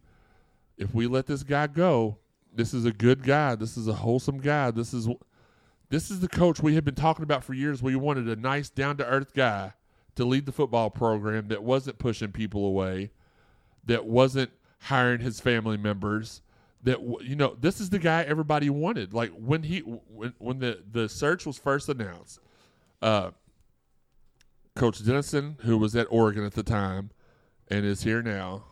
Speaker 3: if we let this guy go. This is a good guy. This is a wholesome guy. This is this is the coach we had been talking about for years. We wanted a nice, down to earth guy to lead the football program that wasn't pushing people away, that wasn't hiring his family members. That you know, this is the guy everybody wanted. Like when he when when the the search was first announced, uh, Coach Dennison, who was at Oregon at the time, and is here now,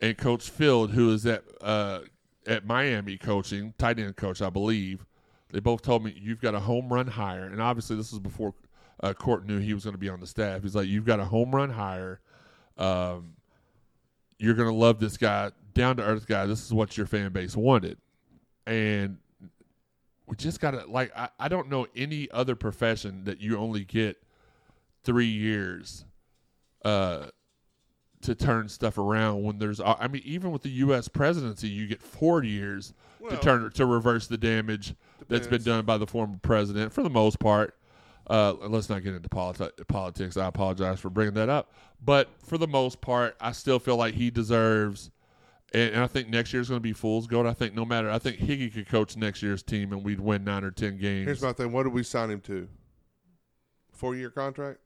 Speaker 3: and Coach Field, who is at uh, at Miami coaching, tight end coach, I believe. They both told me you've got a home run hire, and obviously this was before uh, Court knew he was going to be on the staff. He's like, you've got a home run hire. Um, you're going to love this guy, down to earth guy. This is what your fan base wanted, and we just got to like. I, I don't know any other profession that you only get three years uh, to turn stuff around when there's I mean even with the US presidency you get 4 years to turn to reverse the damage that's been done by the former president for the most part. Uh, let's not get into politi- politics. I apologize for bringing that up, but for the most part, I still feel like he deserves. And, and I think next year's going to be fool's gold. I think no matter, I think Higgy could coach next year's team and we'd win nine or ten games.
Speaker 4: Here's my thing. What did we sign him to? Four year contract.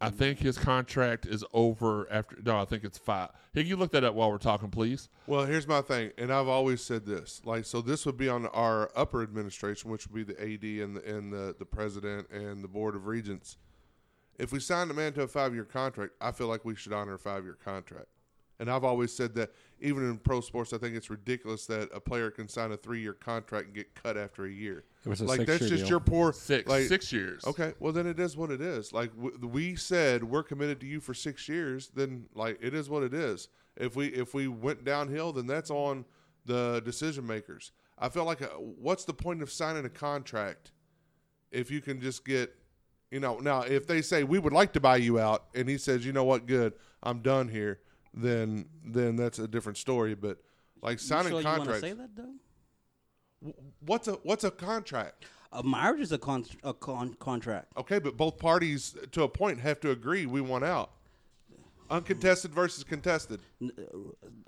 Speaker 3: I think his contract is over after. No, I think it's five. Higgy, look that up while we're talking, please.
Speaker 4: Well, here's my thing, and I've always said this. Like, so this would be on our upper administration, which would be the AD and the and the, the president and the board of regents. If we sign a man to a five year contract, I feel like we should honor a five year contract. And I've always said that even in pro sports, I think it's ridiculous that a player can sign a three year contract and get cut after a year.
Speaker 6: It was a
Speaker 4: like that's just
Speaker 6: deal.
Speaker 4: your poor
Speaker 3: Six,
Speaker 4: like,
Speaker 3: six years.
Speaker 4: Okay, well then it is what it is. Like w- we said, we're committed to you for six years. Then like it is what it is. If we if we went downhill, then that's on the decision makers. I feel like uh what's the point of signing a contract if you can just get, you know, now if they say we would like to buy you out, and he says, you know what, good, I'm done here, then then that's a different story. But like
Speaker 5: You
Speaker 4: signing
Speaker 5: sure you
Speaker 4: contracts,
Speaker 5: say that though?
Speaker 4: what's a what's a contract?
Speaker 5: A marriage is a con- a con- contract.
Speaker 4: Okay, but both parties, to a point, have to agree we want out. Uncontested versus contested,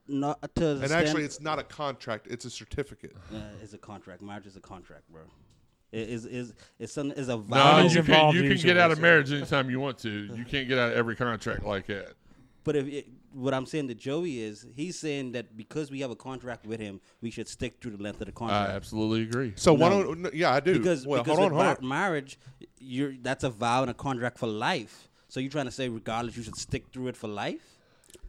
Speaker 5: Not to the
Speaker 4: and actually, it's not a contract; it's a certificate.
Speaker 5: uh, it's a contract. Marriage is a contract, bro. It is is it's some is a
Speaker 3: No,
Speaker 5: vow.
Speaker 1: Marriage
Speaker 3: you can, you can get out of marriage anytime you want to. You can't get out of every contract like that.
Speaker 5: But if it, what I'm saying to Joey is, he's saying that because we have a contract with him, we should stick through the length of the contract.
Speaker 3: I absolutely agree.
Speaker 4: So why
Speaker 5: No.
Speaker 4: don't? Yeah, I do.
Speaker 5: because
Speaker 4: well,
Speaker 5: because
Speaker 4: hold on, hold on.
Speaker 5: marriage, you're that's a vow and a contract for life. So you're trying to say, regardless, you should stick through it for life.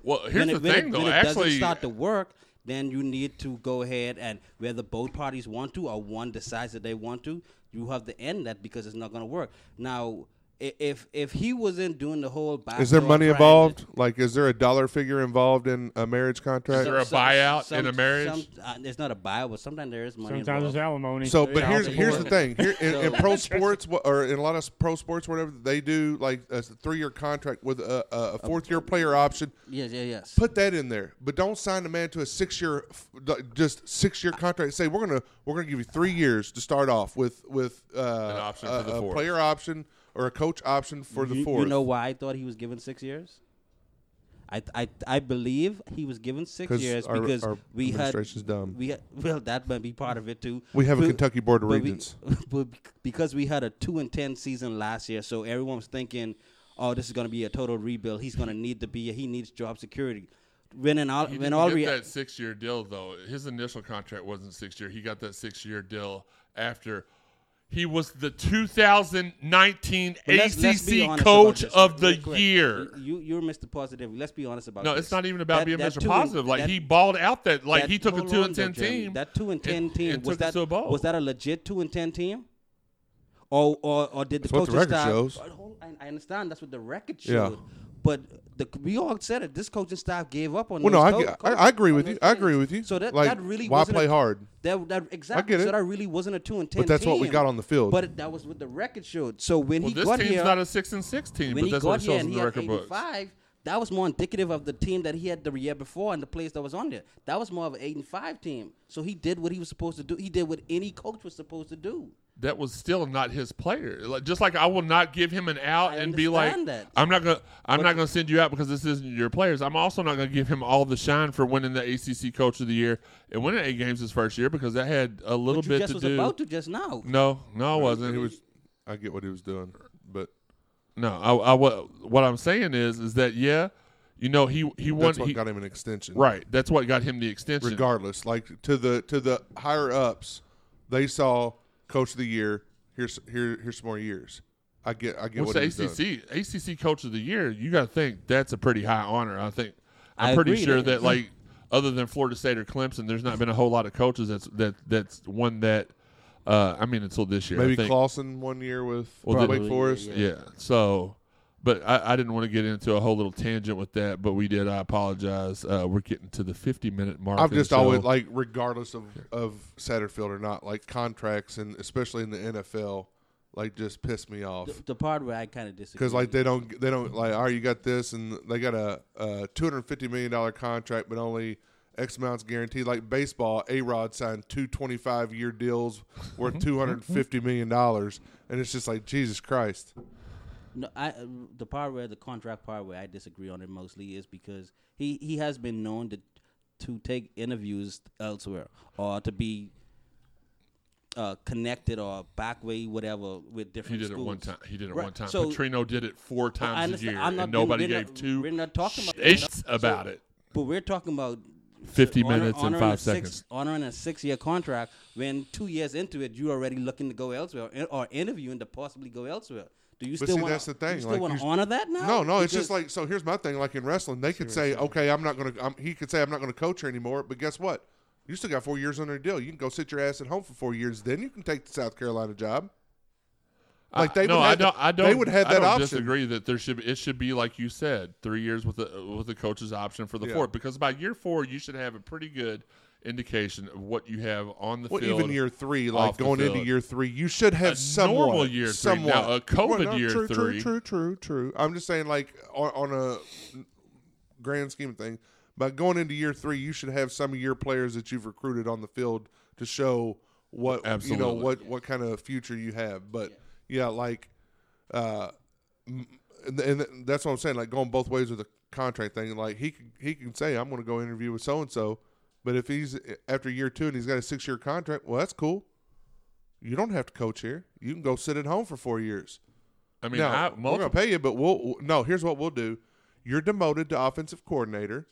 Speaker 3: Well, here's
Speaker 5: when
Speaker 3: the
Speaker 5: it, when
Speaker 3: thing,
Speaker 5: it,
Speaker 3: though.
Speaker 5: when it doesn't start to work, then you need to go ahead and whether both parties want to or one decides that they want to, you have to end that because it's not going to work. Now, i- if if he wasn't doing the whole
Speaker 4: Is there money
Speaker 5: triangle-
Speaker 4: involved? Like, is there a dollar figure involved in a marriage contract?
Speaker 3: Is there a buyout in a marriage?
Speaker 5: Some, uh, it's not a buyout, but sometimes there is money.
Speaker 1: Sometimes
Speaker 5: involved.
Speaker 1: there's alimony.
Speaker 4: So, but
Speaker 1: Child
Speaker 4: here's here's the thing. Here in, *laughs* in pro *laughs* sports, or in a lot of pro sports, whatever they do, like a three year contract with a, a, a fourth year player option.
Speaker 5: Yes, yes, yes.
Speaker 4: Put that in there, but don't sign a man to a six year, just six year contract. Say we're gonna we're gonna give you three years to start off with with uh,
Speaker 3: An option
Speaker 4: a,
Speaker 3: for the
Speaker 4: a
Speaker 3: fourth.
Speaker 4: player option or a coach option for the
Speaker 5: you,
Speaker 4: fourth.
Speaker 5: You know why I thought he was given six years? I I, I believe he was given six years
Speaker 4: our-
Speaker 5: because
Speaker 4: our
Speaker 5: we had
Speaker 4: administration's dumb.
Speaker 5: we had, *laughs* well that might be part of it too.
Speaker 4: We have a Kentucky Board of
Speaker 5: but we-
Speaker 4: Regents. *laughs*
Speaker 5: but because we had a two and ten season last year, so everyone was thinking, "Oh, this is going to be a total rebuild. He's going to need to be. He needs job security." When in all
Speaker 3: He
Speaker 5: when
Speaker 3: didn't
Speaker 5: all
Speaker 3: get
Speaker 5: rea-
Speaker 3: that six year deal though. His initial contract wasn't six year. He got that six year deal after he was the 2019
Speaker 5: But let's- let's
Speaker 3: ACC Coach of the
Speaker 5: real quick.
Speaker 3: year.
Speaker 5: You you're Mr. Positive. Let's be honest about
Speaker 3: No,
Speaker 5: this.
Speaker 3: it's not even about
Speaker 5: That-
Speaker 3: being
Speaker 5: that
Speaker 3: Mr.
Speaker 5: two and-
Speaker 3: Positive. Like
Speaker 5: that-
Speaker 3: he balled out that like
Speaker 5: that-
Speaker 3: he took a two
Speaker 5: on,
Speaker 3: and
Speaker 5: though,
Speaker 3: ten
Speaker 5: Jeremy.
Speaker 3: team.
Speaker 5: That two and ten
Speaker 3: and-
Speaker 5: team
Speaker 3: and
Speaker 5: was
Speaker 3: took it
Speaker 5: that
Speaker 3: to a bowl.
Speaker 5: was that a legit two and ten team? Or or, or did the
Speaker 4: That's what the record
Speaker 5: staff?
Speaker 4: shows.
Speaker 5: I, I understand that's what the record
Speaker 4: Yeah.
Speaker 5: But the, we all said it. This coaching staff gave up on.
Speaker 4: Well, no, I,
Speaker 5: co-
Speaker 4: I, I agree with
Speaker 5: those
Speaker 4: you. I agree with you.
Speaker 5: So that
Speaker 4: like,
Speaker 5: that really
Speaker 4: why
Speaker 5: wasn't
Speaker 4: play
Speaker 5: a,
Speaker 4: hard?
Speaker 5: That that exactly.
Speaker 4: get it.
Speaker 5: So that really wasn't a two and ten.
Speaker 4: that's what we got on the field.
Speaker 5: But that was what the record showed. So when
Speaker 3: Well,
Speaker 5: he
Speaker 3: this
Speaker 5: got
Speaker 3: team's
Speaker 5: here,
Speaker 3: not a six and six team,
Speaker 5: when
Speaker 3: but
Speaker 5: he
Speaker 3: that's
Speaker 5: got
Speaker 3: what it
Speaker 5: here
Speaker 3: shows
Speaker 5: and
Speaker 3: in
Speaker 5: he
Speaker 3: the
Speaker 5: had
Speaker 3: record books.
Speaker 5: 85, that was more indicative of the team that he had the year before and the players that was on there. That was more of an eight and five team. So he did what he was supposed to do. He did what any coach was supposed to do.
Speaker 3: that was still not his player. Like, just like I will not give him an out
Speaker 5: I
Speaker 3: and be like,
Speaker 5: that.
Speaker 3: I'm not gonna, I'm
Speaker 5: But-
Speaker 3: not gonna send you out because this isn't your players. I'm also not gonna give him all the shine for winning the ACC Coach of the Year and winning eight games his first year because that had a little bit
Speaker 5: just
Speaker 3: to
Speaker 5: was
Speaker 3: do.
Speaker 5: about to just now.
Speaker 3: no, no, I wasn't.
Speaker 4: He was. I get what he was doing, but
Speaker 3: No, I, I, what, what I'm saying is, is that yeah, you know, he he won.
Speaker 4: that's what
Speaker 3: he-
Speaker 4: got him an extension.
Speaker 3: right. That's what got him the extension.
Speaker 4: Regardless, like to the to the higher ups, they saw coach of the year. Here's here here's some more years. I get I get
Speaker 3: What's
Speaker 4: what
Speaker 3: the
Speaker 4: he's doing.
Speaker 3: ACC ACC Coach of the Year? You got to think that's a pretty high honor. I think I'm
Speaker 5: I
Speaker 3: pretty
Speaker 5: agree,
Speaker 3: sure
Speaker 5: that-
Speaker 3: that like other than Florida State or Clemson, there's not been a whole lot of coaches that's that that's won that. Uh, I mean, until this year, I
Speaker 4: Maybe
Speaker 3: think.
Speaker 4: Clawson one year with
Speaker 3: Well,
Speaker 4: Wake
Speaker 3: did-
Speaker 4: Forest.
Speaker 3: Yeah. So, but I, I didn't want to get into a whole little tangent with that, but we did. I apologize. Uh, we're getting to the 50 minute mark.
Speaker 4: I've
Speaker 3: of the
Speaker 4: just always like, regardless of of Satterfield or not, like contracts and especially in the NFL, like just piss me off.
Speaker 5: The, the part where I kind of disagree.
Speaker 4: Because like they don't they don't like all right you got this and they got a, a two hundred fifty million dollar contract but only X amounts guaranteed. Like baseball, A Rod signed two 25 year deals worth *laughs* two hundred fifty million dollars, and it's just like Jesus Christ.
Speaker 5: No, I uh, the part where the contract part where I disagree on it mostly is because he he has been known to to take interviews elsewhere or to be uh, connected or back way whatever with different.
Speaker 3: He
Speaker 5: different.
Speaker 3: did it one time. He did it
Speaker 5: Right,
Speaker 3: one time.
Speaker 5: so-
Speaker 3: Petrino did it four
Speaker 5: I
Speaker 3: times a year,
Speaker 5: I'm not
Speaker 3: and nobody
Speaker 5: we're
Speaker 3: gave
Speaker 5: not-
Speaker 3: two
Speaker 5: we're not talking about-
Speaker 3: shits
Speaker 5: So-
Speaker 3: about it.
Speaker 5: But we're talking about
Speaker 3: 50
Speaker 5: honor-
Speaker 3: minutes and five
Speaker 5: a six-
Speaker 3: seconds.
Speaker 5: honoring a six-year contract when two years into it you're already looking to go elsewhere or- or interviewing to possibly go elsewhere. Do you
Speaker 4: But
Speaker 5: still
Speaker 4: see,
Speaker 5: want?
Speaker 4: that's the thing.
Speaker 5: You still
Speaker 4: like,
Speaker 5: want to honor that now?
Speaker 4: No, no. It's just like so. Here's my thing. Like in wrestling, they could say, "Okay, I'm not going to." He could say, "I'm not going to coach her anymore." But guess what? You still got four years under a deal. You can go sit your ass at home for four years. Then you can take the South Carolina job. Like they
Speaker 3: I, no,
Speaker 4: would
Speaker 3: I
Speaker 4: have
Speaker 3: don't.
Speaker 4: the-
Speaker 3: I don't.
Speaker 4: They would have
Speaker 3: I don't
Speaker 4: option.
Speaker 3: disagree that there should. Be, it should be like you said, three years with the with the coach's option for the
Speaker 4: Yeah.
Speaker 3: fourth. Because by year four, you should have a pretty good indication of what you have on the
Speaker 4: Well,
Speaker 3: field.
Speaker 4: even year three, like going into year three, you should have
Speaker 3: A
Speaker 4: somewhat,
Speaker 3: normal year three.
Speaker 4: somewhat.
Speaker 3: Now, a COVID
Speaker 4: Well, no,
Speaker 3: year
Speaker 4: true,
Speaker 3: three-
Speaker 4: True, true, true, true. I'm just saying, like on, on a grand scheme of thing, but going into year three, you should have some of your players that you've recruited on the field to show what you know what what kind of future you have. But yeah, like, uh, and, and that's what I'm saying. Like going both ways with the contract thing. Like he can, he can say, "I'm going to go interview with so and so," but if he's after year two and he's got a six year contract, well, that's cool. You don't have to coach here. You can go sit at home for four years.
Speaker 3: I mean,
Speaker 4: now,
Speaker 3: I,
Speaker 4: we're going to pay you, but we'll no. Here's what we'll do: you're demoted to offensive coordinator,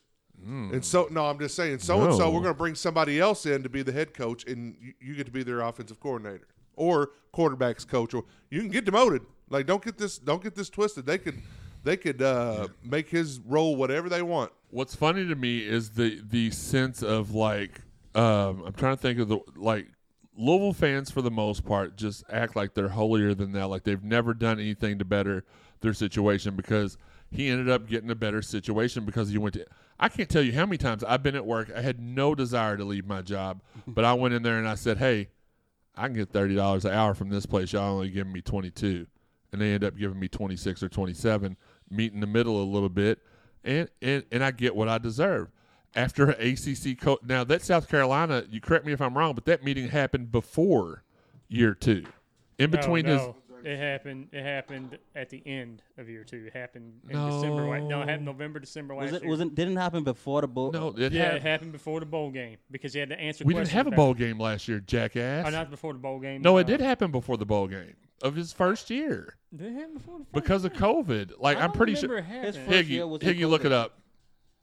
Speaker 4: and so no, I'm just saying, so and so, we're going to bring somebody else in to be the head coach, and you, you get to be their offensive coordinator or quarterbacks coach, or you can get demoted. Like, don't get this, don't get this twisted. They could, they could uh, make his role whatever they want.
Speaker 3: What's funny to me is the the sense of like um, I'm trying to think of the like Louisville fans for the most part just act like they're holier than thou, like they've never done anything to better their situation because he ended up getting a better situation because he went to. I can't tell you how many times I've been at work. I had no desire to leave my job, but I went in there and I said, "Hey, I can get thirty dollars an hour from this place. Y'all only giving me twenty two, and they end up giving me twenty six or twenty seven. Meet in the middle a little bit, and and and I get what I deserve. After ACC co- now that South Carolina, you correct me if I'm wrong, but that meeting happened before year two, in oh,
Speaker 1: No,
Speaker 3: between
Speaker 1: no, it happened. It happened at the end of year two. It happened in December. la- No, it happened November, December last
Speaker 5: Was it
Speaker 1: year.
Speaker 5: wasn't didn't happen before the bowl?
Speaker 3: his no, it
Speaker 1: yeah,
Speaker 3: had-
Speaker 1: it happened before the bowl game because he had to answer.
Speaker 3: we didn't have a bowl
Speaker 1: it.
Speaker 3: game last year, jackass.
Speaker 1: Oh, not before the bowl game.
Speaker 3: no,
Speaker 1: uh,
Speaker 3: it did happen before the bowl game of his first year
Speaker 1: Did it happen before the first
Speaker 3: because of? COVID. Like
Speaker 1: I
Speaker 3: I'm pretty sure.
Speaker 5: His
Speaker 1: happening.
Speaker 5: first year
Speaker 3: Higgy,
Speaker 5: was
Speaker 3: Higgy, look it up,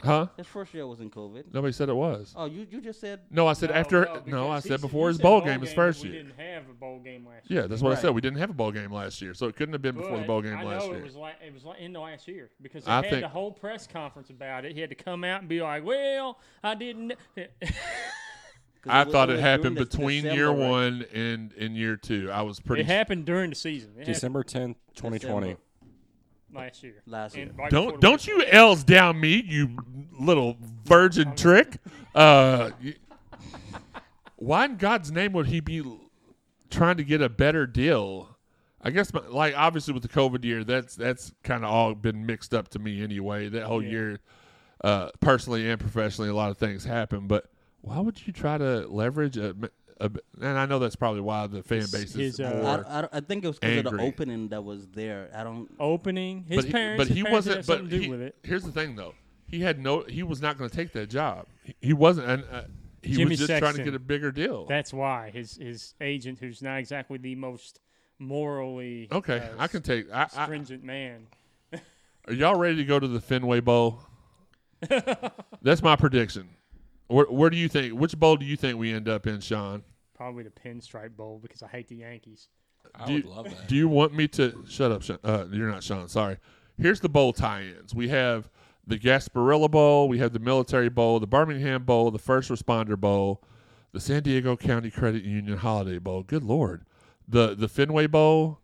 Speaker 3: huh?
Speaker 5: His first year was in COVID.
Speaker 3: Nobody said it was.
Speaker 5: Oh, you you just said
Speaker 3: No, I said
Speaker 1: No,
Speaker 3: after.
Speaker 1: no,
Speaker 3: No, I
Speaker 1: he
Speaker 3: said
Speaker 1: said-
Speaker 3: before
Speaker 1: he
Speaker 3: his
Speaker 1: said
Speaker 3: bowl game, his
Speaker 1: but
Speaker 3: first
Speaker 1: we
Speaker 3: year.
Speaker 1: didn't have a bowl game last year.
Speaker 3: Yeah, that's what I
Speaker 5: Right.
Speaker 3: said. We didn't have a bowl game last year, so it couldn't have been before the
Speaker 1: But
Speaker 3: bowl game
Speaker 1: I
Speaker 3: last
Speaker 1: know
Speaker 3: year.
Speaker 1: it was like it was like in the last year because he
Speaker 3: I
Speaker 1: had
Speaker 3: think-
Speaker 1: the whole press conference about it. He had to come out and be like, "Well, I didn't." *laughs*
Speaker 3: I thought it happened between
Speaker 5: December,
Speaker 3: year
Speaker 5: right?
Speaker 3: one and and year two. I was pretty.
Speaker 1: it happened during the season. It happened
Speaker 6: December 10th, 2020.
Speaker 5: December.
Speaker 1: last year.
Speaker 5: Last year.
Speaker 1: Right
Speaker 3: Don't don't you L's down me, you little virgin trick. Uh, why in God's name would he be trying to get a better deal? I guess, my, like obviously with the COVID year, that's that's kind of all been mixed up to me anyway. That whole
Speaker 1: Yeah.
Speaker 3: year, uh, personally and professionally, a lot of things happen. But why would you try to leverage a? A and I know that's probably why the fan base is
Speaker 1: his, uh,
Speaker 3: more.
Speaker 5: I, I, I think it was because of the
Speaker 3: angry.
Speaker 5: opening that was there. I don't.
Speaker 1: opening. His
Speaker 3: but he,
Speaker 1: parents.
Speaker 3: but
Speaker 1: his
Speaker 3: he
Speaker 1: parents
Speaker 3: wasn't.
Speaker 1: Had
Speaker 3: But
Speaker 1: something to do
Speaker 3: he-
Speaker 1: with it.
Speaker 3: here's the thing, though. He had no. He was not going to take that job. He, he wasn't. And uh, he
Speaker 1: Jimmy
Speaker 3: was just trying to
Speaker 1: Sexton.
Speaker 3: get a bigger deal.
Speaker 1: That's why his his agent, who's not exactly the most morally
Speaker 3: okay,
Speaker 1: uh,
Speaker 3: I can take. I, I,
Speaker 1: stringent man.
Speaker 3: are y'all ready to go to the Fenway Bowl? *laughs* That's my prediction. Where, where do you think? Which bowl do you think we end up in, Shawn?
Speaker 1: Probably the Pinstripe Bowl because I hate the Yankees.
Speaker 6: I
Speaker 3: do
Speaker 6: would
Speaker 3: you,
Speaker 6: love that.
Speaker 3: Do you want me to shut up? Shawn? Uh, you're not Shawn. Sorry. Here's the bowl tie-ins. We have the Gasparilla Bowl. We have the Military Bowl, the Birmingham Bowl, the First Responder Bowl, the San Diego County Credit Union Holiday Bowl. Good lord. The the Fenway Bowl,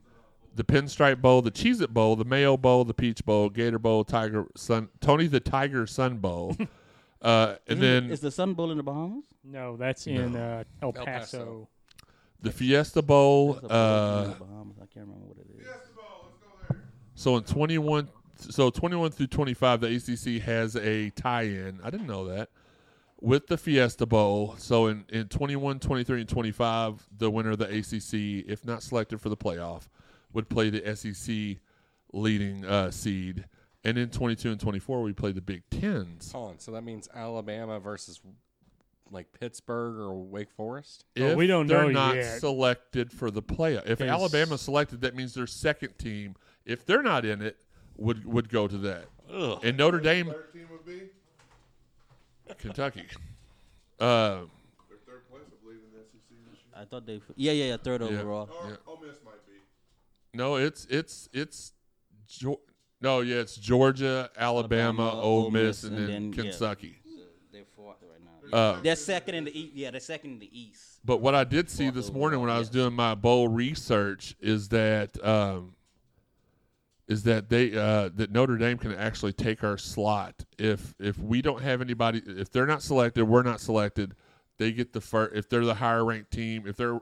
Speaker 3: the Pinstripe Bowl, the Cheez It Bowl, the Mayo Bowl, the Peach Bowl, Gator Bowl, Tiger Sun, Tony the Tiger Sun Bowl, *laughs* uh, and
Speaker 5: Isn't
Speaker 3: then
Speaker 5: it- is the Sun Bowl in the Bahamas?
Speaker 1: No, that's in uh, El
Speaker 6: El
Speaker 1: Paso.
Speaker 6: Paso.
Speaker 3: the Fiesta Bowl.
Speaker 5: There's a bowl in
Speaker 3: Uh,
Speaker 5: the Bahamas. I can't
Speaker 3: So in 21, so 21 through 25, the ACC has a tie-in. I didn't know that with the Fiesta Bowl. So in in 21, 23, and 25, the winner of the ACC, if not selected for the playoff, would play the SEC leading uh, seed. And in 22 and 24, we play the Big Tens.
Speaker 6: Hold on. So that means Alabama versus like Pittsburgh or Wake Forest.
Speaker 1: Well,
Speaker 3: If
Speaker 1: we don't
Speaker 3: they're
Speaker 1: know
Speaker 3: not
Speaker 1: yet.
Speaker 3: selected for the playoff. If
Speaker 1: 'Cause-
Speaker 3: Alabama's selected, that means their second team. If they're not in it, would would go to that. And Notre Dame,
Speaker 4: Third team would be
Speaker 3: Kentucky. Uh, *laughs*
Speaker 4: their third place, I believe, in the SEC this year.
Speaker 5: I thought they. Yeah, yeah, yeah. Third
Speaker 3: Yeah.
Speaker 5: overall.
Speaker 4: Or
Speaker 3: Yeah.
Speaker 4: Ole Miss might be.
Speaker 3: no, it's it's it's Geor- no, yeah, it's Georgia, Alabama,
Speaker 5: Alabama,
Speaker 3: Ole
Speaker 5: Ole
Speaker 3: Miss,
Speaker 5: Miss,
Speaker 3: and,
Speaker 5: and
Speaker 3: then,
Speaker 5: then, yeah.
Speaker 3: Kentucky.
Speaker 5: They're fourth right now.
Speaker 3: Uh,
Speaker 5: they're second in the east. Yeah, they're second in the east.
Speaker 3: But what I did see
Speaker 5: Fourth
Speaker 3: this morning when I was
Speaker 5: yes.
Speaker 3: doing my bowl research is that um, is that they uh, that Notre Dame can actually take our slot if if we don't have anybody if they're not selected we're not selected they get the first if they're the higher ranked team if they're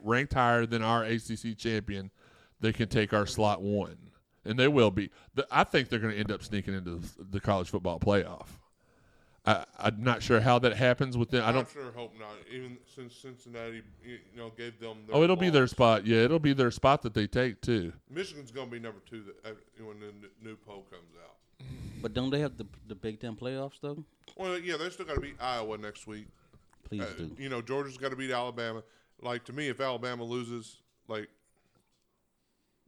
Speaker 3: ranked higher than our ACC champion they can take our slot one and they will be The- I think they're going to end up sneaking into the, the college football playoff. I, I'm not sure how that happens with them. I don't
Speaker 4: I sure hope not. Even since Cincinnati, you know, gave them. Their
Speaker 3: Oh, it'll be their spot. Yeah, it'll be their spot that they take too.
Speaker 4: Michigan's going to be number two that, when the new poll comes out.
Speaker 5: But don't they have the the Big Ten playoffs though?
Speaker 4: Well, yeah, they still got to beat Iowa next week.
Speaker 5: Please
Speaker 4: Uh,
Speaker 5: do.
Speaker 4: you know, Georgia's got to beat Alabama. Like to me, if Alabama loses, like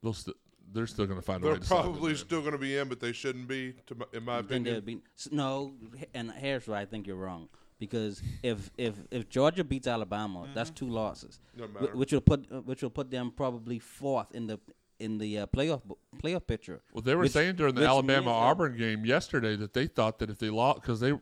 Speaker 3: They'll st- they're still going to find a way
Speaker 4: they're
Speaker 3: to slide
Speaker 4: probably
Speaker 3: in there.
Speaker 4: still going to be in, but they shouldn't be. To my, in my
Speaker 5: Then
Speaker 4: opinion,
Speaker 5: they'd be s- no. And here's why I think you're wrong. Because if if if Georgia beats Alabama, that's two losses,
Speaker 4: Doesn't
Speaker 5: wh-
Speaker 4: matter.
Speaker 5: which will put uh, which will put them probably fourth in the in the uh, playoff playoff picture.
Speaker 3: Well, they were
Speaker 5: Which-
Speaker 3: saying during the
Speaker 5: which
Speaker 3: Alabama
Speaker 5: means that-
Speaker 3: Auburn game yesterday that they thought that if they lost because they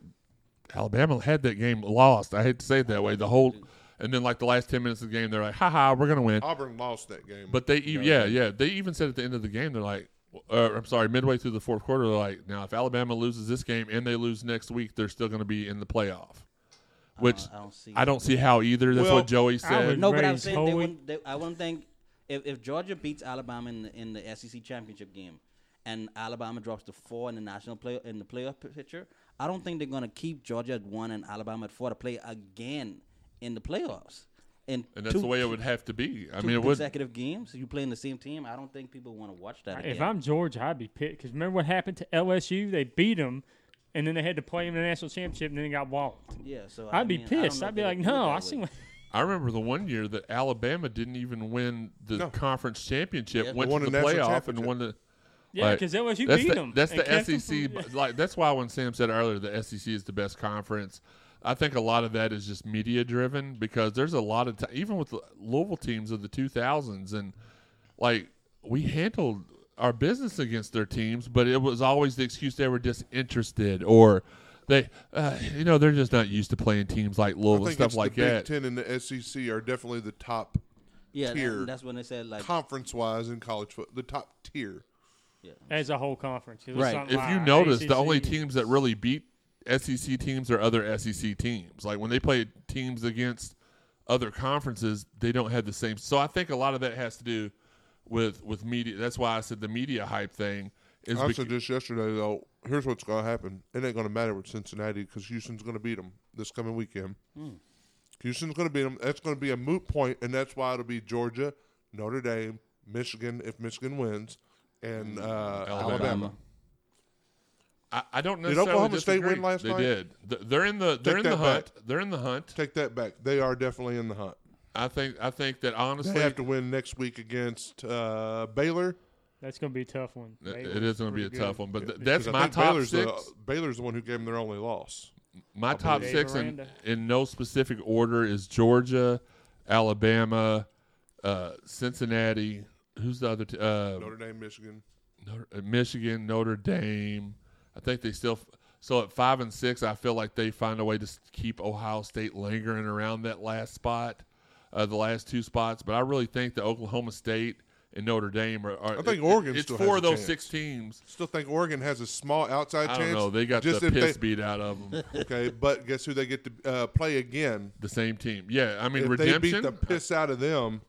Speaker 3: Alabama had that game lost. I hate to say it that way. The whole and then like the last ten minutes of the game, they're like, "Ha ha, we're going to win."
Speaker 4: Auburn lost that game.
Speaker 3: But they, e- yeah, yeah, they even said at the end of the game, they're like, uh, I'm sorry, midway through the fourth quarter, they're like, now if Alabama loses this game and they lose next week, they're still going to be in the playoff. Which
Speaker 5: I don't see.
Speaker 3: I don't see how either. That's
Speaker 4: Well,
Speaker 3: what Joey said.
Speaker 1: would-
Speaker 5: No, but I'm
Speaker 1: raise
Speaker 5: saying they
Speaker 1: Hoey.
Speaker 5: wouldn't. They, I wouldn't think if, if Georgia beats Alabama in the, in the SEC championship game, and Alabama drops to four in the national play in the playoff p- picture, I don't think they're going to keep Georgia at one and Alabama at four to play again in the playoffs. And,
Speaker 3: and that's
Speaker 5: two,
Speaker 3: the way it would have to be. I mean, it would.
Speaker 5: consecutive games. You play in the same team. I don't think people want to watch that.
Speaker 1: If
Speaker 5: again.
Speaker 1: I'm Georgia, I'd be pissed because remember what happened to LSU? They beat them, and then they had to play them in the national championship, and then they got walloped.
Speaker 5: yeah, so I
Speaker 1: I'd be
Speaker 5: mean, I
Speaker 1: pissed. I'd be like,
Speaker 5: would do it
Speaker 1: no, I
Speaker 5: way.
Speaker 1: see. What,
Speaker 3: I remember the one year that Alabama didn't even win the
Speaker 4: No.
Speaker 3: conference championship,
Speaker 5: Yeah.
Speaker 3: went
Speaker 4: Won
Speaker 3: to
Speaker 4: the
Speaker 3: the
Speaker 4: national
Speaker 3: playoff, and
Speaker 4: championship.
Speaker 3: won the.
Speaker 1: yeah,
Speaker 3: like,
Speaker 1: because LSU
Speaker 3: that's
Speaker 1: beat
Speaker 3: the,
Speaker 1: them.
Speaker 3: That's the SEC.
Speaker 1: from-
Speaker 3: but, like that's why when Sam said earlier, the SEC is the best conference. I think a lot of that is just media driven because there's a lot of t- even with the Louisville teams of the 2000s and like we handled our business against their teams, but it was always the excuse they were disinterested or they, uh, you know, they're just not used to playing teams like
Speaker 4: I
Speaker 3: Louisville
Speaker 4: think
Speaker 3: stuff
Speaker 4: it's
Speaker 3: like
Speaker 4: the Big
Speaker 3: that.
Speaker 4: Ten and the SEC are definitely the top
Speaker 5: yeah, that-
Speaker 4: tier.
Speaker 5: that's when they said like
Speaker 4: conference wise in college football, The top tier.
Speaker 1: as a whole conference.
Speaker 5: Right.
Speaker 3: if you
Speaker 1: like
Speaker 3: notice, the only teams that really beat SEC teams are other SEC teams. Like when they play teams against other conferences, they don't have the same. So I think a lot of that has to do with with media. That's why I said the media hype thing is.
Speaker 4: I
Speaker 3: bec-
Speaker 4: said this yesterday though. Here's what's going to happen. It ain't going to matter with Cincinnati because Houston's going to beat them this coming weekend. Houston's going to beat them. That's going to be a moot point, and that's why it'll be Georgia, Notre Dame, Michigan if Michigan wins, and uh, Alabama.
Speaker 5: Alabama.
Speaker 3: I, I don't necessarily.
Speaker 4: Did
Speaker 3: necessarily
Speaker 4: Oklahoma State win last
Speaker 3: they
Speaker 4: night?
Speaker 3: did. They're in the they're
Speaker 4: Take
Speaker 3: in the hunt.
Speaker 4: back.
Speaker 3: They're in the hunt.
Speaker 4: Take that back. They are definitely in the hunt.
Speaker 3: I think I think that honestly,
Speaker 4: They have to win next week against uh, Baylor.
Speaker 1: That's going to be a tough one. Baylor's
Speaker 3: it is going to be a
Speaker 1: pretty
Speaker 3: tough one. But th-
Speaker 4: Because
Speaker 3: that's
Speaker 4: I
Speaker 3: my
Speaker 4: think
Speaker 3: top
Speaker 4: Baylor's
Speaker 3: six.
Speaker 4: The, Baylor's the one who gave them their only loss.
Speaker 3: My top
Speaker 1: Dave
Speaker 3: six in, in no specific order is Georgia, Alabama, uh, Cincinnati. Who's the other? T- uh,
Speaker 4: Notre Dame, Michigan.
Speaker 3: Notre, uh, Michigan, Notre Dame. I think they still. So at five and six, I feel like they find a way to keep Ohio State lingering around that last spot, uh, the last two spots. But I really think that Oklahoma State and Notre Dame are. are
Speaker 4: I think
Speaker 3: it-
Speaker 4: Oregon
Speaker 3: It's four of those
Speaker 4: chance.
Speaker 3: six teams.
Speaker 4: Still think Oregon has a small outside
Speaker 3: I
Speaker 4: chance.
Speaker 3: don't know. They got
Speaker 4: just
Speaker 3: the piss
Speaker 4: they-
Speaker 3: beat out of them. *laughs*
Speaker 4: Okay, but guess who they get to uh, play again?
Speaker 3: the same team. Yeah, I mean
Speaker 4: if
Speaker 3: redemption.
Speaker 4: they beat the piss out of them,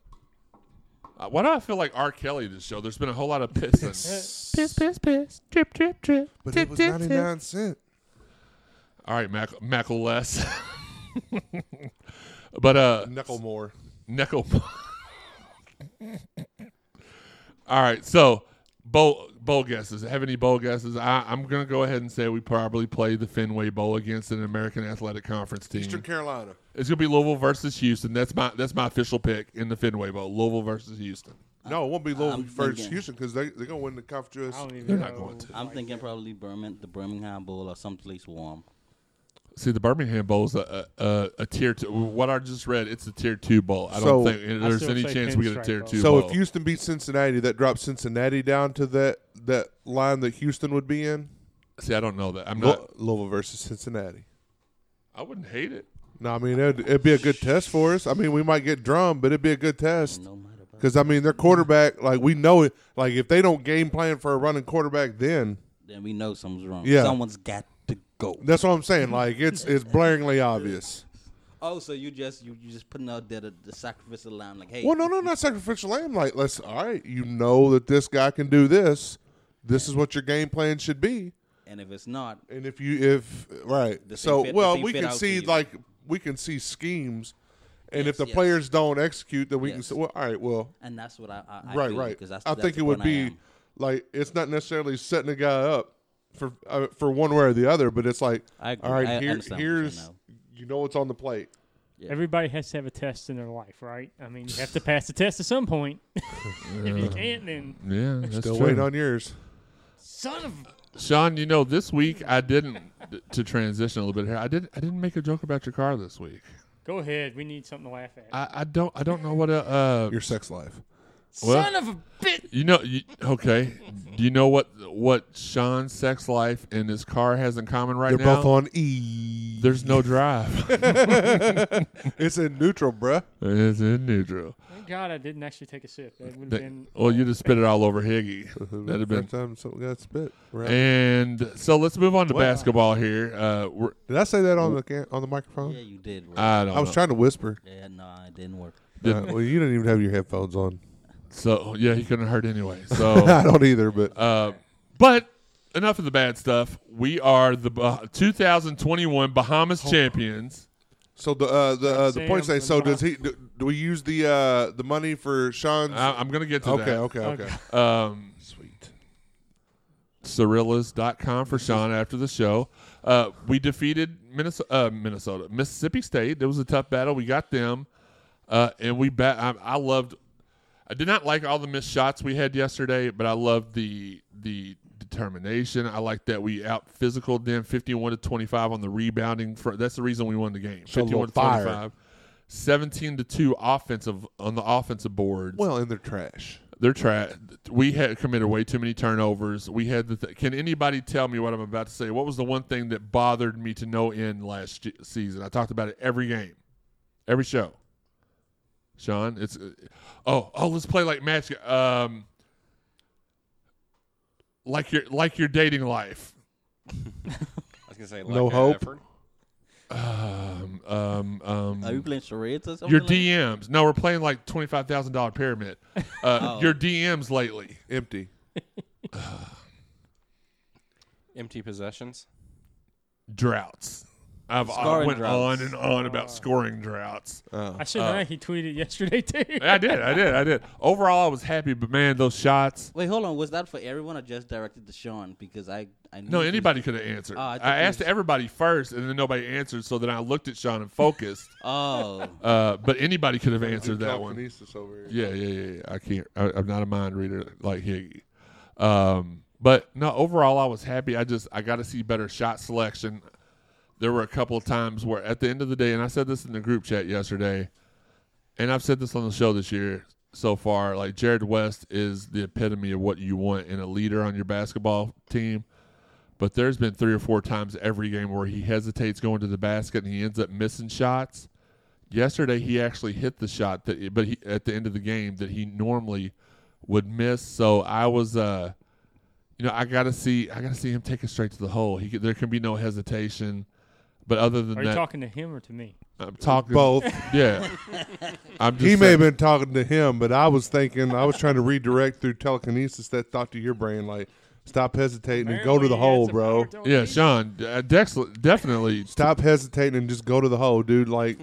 Speaker 3: Uh, Why do I feel like R. Kelly this show? There's been a whole lot of piss and piss, piss, piss, drip, drip, drip.
Speaker 4: But
Speaker 3: tip,
Speaker 4: it was
Speaker 3: tip, tip.
Speaker 4: nine cent.
Speaker 3: All right, Mac, Mackle less. *laughs* but uh,
Speaker 4: Nickel more.
Speaker 3: Nickel. All right, so bowl bowl guesses. Have any bowl guesses? I, I'm gonna go ahead and say we probably play the Fenway Bowl against an American Athletic Conference team.
Speaker 4: Eastern Carolina.
Speaker 3: It's gonna be Louisville versus Houston. That's my that's my official pick in the Fenway Bowl. Louisville versus Houston.
Speaker 4: No, it won't be Louisville
Speaker 5: I'm
Speaker 4: first
Speaker 5: thinking-
Speaker 4: Houston because they they're gonna win the conference.
Speaker 1: I don't even
Speaker 3: They're
Speaker 1: know.
Speaker 3: not going to.
Speaker 5: I'm thinking probably Birmingham, the Birmingham Bowl or someplace warm.
Speaker 3: See, the Birmingham Bowl is a, a, a, a tier two. What I just read, it's a tier two bowl. I
Speaker 4: So-
Speaker 3: don't think there's
Speaker 1: still
Speaker 3: any
Speaker 1: say
Speaker 3: chance we get a
Speaker 1: pinstripe
Speaker 3: tier
Speaker 1: bowl.
Speaker 3: two.
Speaker 4: So
Speaker 3: bowl.
Speaker 4: if Houston beats Cincinnati, that drops Cincinnati down to that that line that Houston would be in.
Speaker 3: see, I don't know that. I'm
Speaker 4: Lou-
Speaker 3: not.
Speaker 4: Louisville versus Cincinnati.
Speaker 3: I wouldn't hate it.
Speaker 4: No, I mean it'd, it'd be a good test for us. I mean we might get drummed, but it'd be a good test
Speaker 5: No matter about
Speaker 4: because I mean their quarterback, like we know it. Like if they don't game plan for a running quarterback, then
Speaker 5: then we know something's wrong.
Speaker 4: Yeah.
Speaker 5: Someone's got to go.
Speaker 4: that's what I'm saying. Like it's it's *laughs* blaringly obvious.
Speaker 5: Oh, so you just you you just putting out there the, the sacrificial lamb, like, hey,
Speaker 4: Well, no, no, not sacrificial lamb. Like let's all right. You know that this guy can do this. This is what your game plan should be.
Speaker 5: and if it's not,
Speaker 4: And if you if right, so
Speaker 5: fit-
Speaker 4: well we can see like we can see schemes, and if the
Speaker 5: yes.
Speaker 4: players don't execute, then we can say, well, all right, well,
Speaker 5: and that's what I, I, I
Speaker 4: right,
Speaker 5: feel,
Speaker 4: right.
Speaker 5: Because that's,
Speaker 4: I
Speaker 5: that's
Speaker 4: think it would be like it's not necessarily setting a guy up for uh, for one way or the other, but it's like
Speaker 5: I
Speaker 4: all right,
Speaker 5: I
Speaker 4: here,
Speaker 5: understand what you're
Speaker 4: here's
Speaker 5: saying
Speaker 4: you know what's on the plate.
Speaker 1: Everybody has to have a test in their life, right? I mean, you have to pass the test at some point. *laughs* if you can't, then
Speaker 3: Yeah, that's
Speaker 4: Still
Speaker 3: true.
Speaker 4: waiting on yours.
Speaker 1: son of.
Speaker 3: Shawn, you know, this week I didn't to transition a little bit here. I didn't. I didn't make a joke about your car this week.
Speaker 1: Go ahead. We need something to laugh at.
Speaker 3: I, I don't. I don't know what a. Uh,
Speaker 4: Your sex life.
Speaker 3: well,
Speaker 1: son of a bitch.
Speaker 3: you know. You, okay. Do you know what what Shawn's sex life and his car has in common right now?
Speaker 4: They're both on E.
Speaker 3: There's no drive. *laughs*
Speaker 4: it's in neutral, bruh.
Speaker 3: it's in neutral.
Speaker 1: Thank God I didn't actually take a sip. That would have been.
Speaker 3: well, you just spit it all over Higgy. That'd have been.
Speaker 4: First time something got spit. around.
Speaker 3: And so let's move on to
Speaker 4: What?
Speaker 3: basketball here. Uh, we're,
Speaker 4: Did I say that on the can- on the microphone?
Speaker 5: Yeah, you did. Bro.
Speaker 3: I don't
Speaker 4: I was
Speaker 3: know.
Speaker 4: trying to whisper.
Speaker 5: yeah, no, it didn't work.
Speaker 4: Uh, well, you didn't even have your headphones on.
Speaker 3: So yeah, he couldn't hurt anyway. *laughs* So
Speaker 4: I don't either, but
Speaker 3: Uh, but enough of the bad stuff. We are the bah- 2021 Bahamas champions.
Speaker 4: So the uh, the uh, the
Speaker 1: Sam
Speaker 4: point say. So does he? Do, do we use the uh, the money for Shawn's?
Speaker 3: I, I'm going to get to
Speaker 4: okay,
Speaker 3: that.
Speaker 4: okay, okay, Okay. *laughs*
Speaker 3: Um,
Speaker 4: Sweet.
Speaker 3: Cirillas.com for Shawn after the show. Uh, we defeated Minnesota, uh, Minnesota, Mississippi State. It was a tough battle. We got them, uh, and we bet. I, I loved. I did not like all the missed shots we had yesterday, but I loved the the determination. I like that we out physical them 51 to 25 on the rebounding. For, that's the reason we won the game.
Speaker 4: So a
Speaker 3: 51 to
Speaker 4: little fire.
Speaker 3: 25. 17 to 2 offensive on the offensive boards.
Speaker 4: Well, and they're trash.
Speaker 3: They're trash. We had committed way too many turnovers. We had the. Th- Can anybody tell me what I'm about to say? What was the one thing that bothered me to no end last season? I talked about it every game, every show. Shawn, it's uh, oh oh let's play like match um like your like your dating life.
Speaker 6: I was gonna say like
Speaker 4: No hope?
Speaker 6: effort.
Speaker 3: Um um um.
Speaker 5: Are you playing charades or something?
Speaker 3: your
Speaker 5: like-
Speaker 3: DMs. No, we're playing like twenty five thousand dollar pyramid. Uh, *laughs*
Speaker 5: Oh.
Speaker 3: Your DMs lately.
Speaker 4: Empty.
Speaker 6: Empty possessions.
Speaker 3: droughts. I've I
Speaker 5: Scoring
Speaker 3: went
Speaker 5: droughts.
Speaker 3: on and on about scoring droughts.
Speaker 4: Oh.
Speaker 1: I should know. He tweeted yesterday too. *laughs*
Speaker 3: I did, I did, I did. Overall, I was happy, but man, those shots.
Speaker 5: Wait, hold on. Was that for everyone or just directed to Shawn? Because I, I knew
Speaker 3: No,
Speaker 5: he-
Speaker 3: anybody could have answered.
Speaker 5: Oh, I
Speaker 3: I,
Speaker 5: thought you
Speaker 3: asked
Speaker 5: was-
Speaker 3: everybody first, and then nobody answered. So then I looked at Shawn and focused. *laughs*
Speaker 5: Oh,
Speaker 3: Uh, but anybody could have answered that one.
Speaker 4: Telekinesis over here.
Speaker 3: Yeah, yeah, yeah. yeah. I can't. I, I'm not a mind reader like Higgy. Um, but no, overall, I was happy. I just I got to see better shot selection. There were a couple of times where, at the end of the day, and I said this in the group chat yesterday, and I've said this on the show this year so far. Like Jarrod West is the epitome of what you want in a leader on your basketball team. But there's been three or four times every game where he hesitates going to the basket and he ends up missing shots. Yesterday he actually hit the shot that, but he, at the end of the game that he normally would miss. So I was, uh, you know, I gotta see, I gotta see him take it straight to the hole. He there can be no hesitation. But other than
Speaker 1: Are you
Speaker 3: that,
Speaker 1: talking to him or to me?
Speaker 3: I'm talking
Speaker 4: Both. *laughs*
Speaker 3: Yeah, I'm just
Speaker 4: He may have
Speaker 3: saying-
Speaker 4: been talking to him, but I was thinking I was trying to redirect through telekinesis that thought to your brain, like stop hesitating and go to the hole, bro.
Speaker 3: Yeah, Shawn, uh, Dex, definitely.
Speaker 4: Stop hesitating and just go to the hole, dude. Like,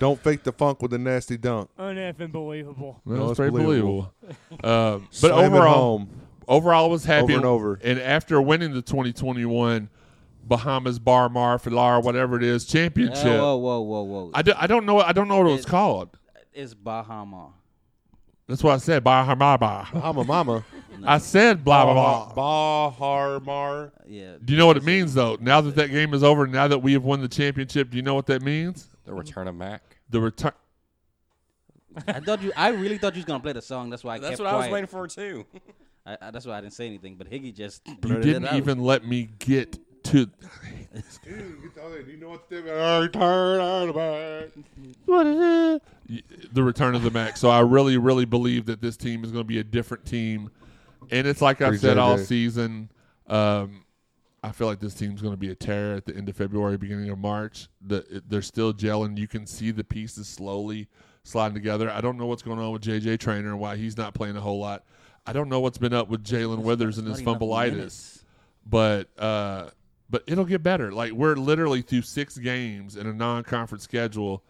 Speaker 4: don't fake the funk with a nasty dunk.
Speaker 1: Uneffing believable.
Speaker 3: Well,
Speaker 4: No,
Speaker 3: it's
Speaker 4: it's
Speaker 3: very
Speaker 4: believable.
Speaker 3: believable. Um, but
Speaker 4: Slam it
Speaker 3: overall,
Speaker 4: home.
Speaker 3: overall, I was happy.
Speaker 4: Over and over.
Speaker 3: And after winning the 2021 Bahamas Bar Mar Filar, whatever it is, championship,
Speaker 5: whoa, whoa, whoa, whoa!
Speaker 3: I, do, I don't know. I don't know what it was
Speaker 5: It-
Speaker 3: called.
Speaker 5: it's Bahama.
Speaker 3: That's what I said. Bahama Mar Bar.
Speaker 4: I'm a mama.
Speaker 3: I said blah blah blah.
Speaker 4: Bahar Mar.
Speaker 5: Yeah.
Speaker 3: Do you know what it means though? Now that that game is over, now that we have won the championship, do you know what that means?
Speaker 6: The return of Mack.
Speaker 3: The return.
Speaker 5: I thought you. I really thought you was gonna play the song. That's why I
Speaker 6: That's
Speaker 5: kept
Speaker 6: what I was
Speaker 5: quiet.
Speaker 6: waiting for too.
Speaker 5: I, I, that's why I didn't say anything. But Higgy just
Speaker 3: You
Speaker 5: blurted
Speaker 3: didn't
Speaker 5: it out.
Speaker 3: even let me get to.
Speaker 4: You know what the return back?
Speaker 3: What is? The return of the Mack. So I really, really believe that this team is going to be a different team, and it's like I've said all season. Um, I feel like this team's going to be a terror at the end of February, beginning of March. The, it- they're still gelling. You can see the pieces slowly sliding together. I don't know what's going on with JJ Traynor and why he's not playing a whole lot. I don't know what's been up with Jae'Lyn Withers and his
Speaker 5: Not
Speaker 3: fumbleitis but uh, but it'll get better. Like we're literally through six games in a non-conference schedule,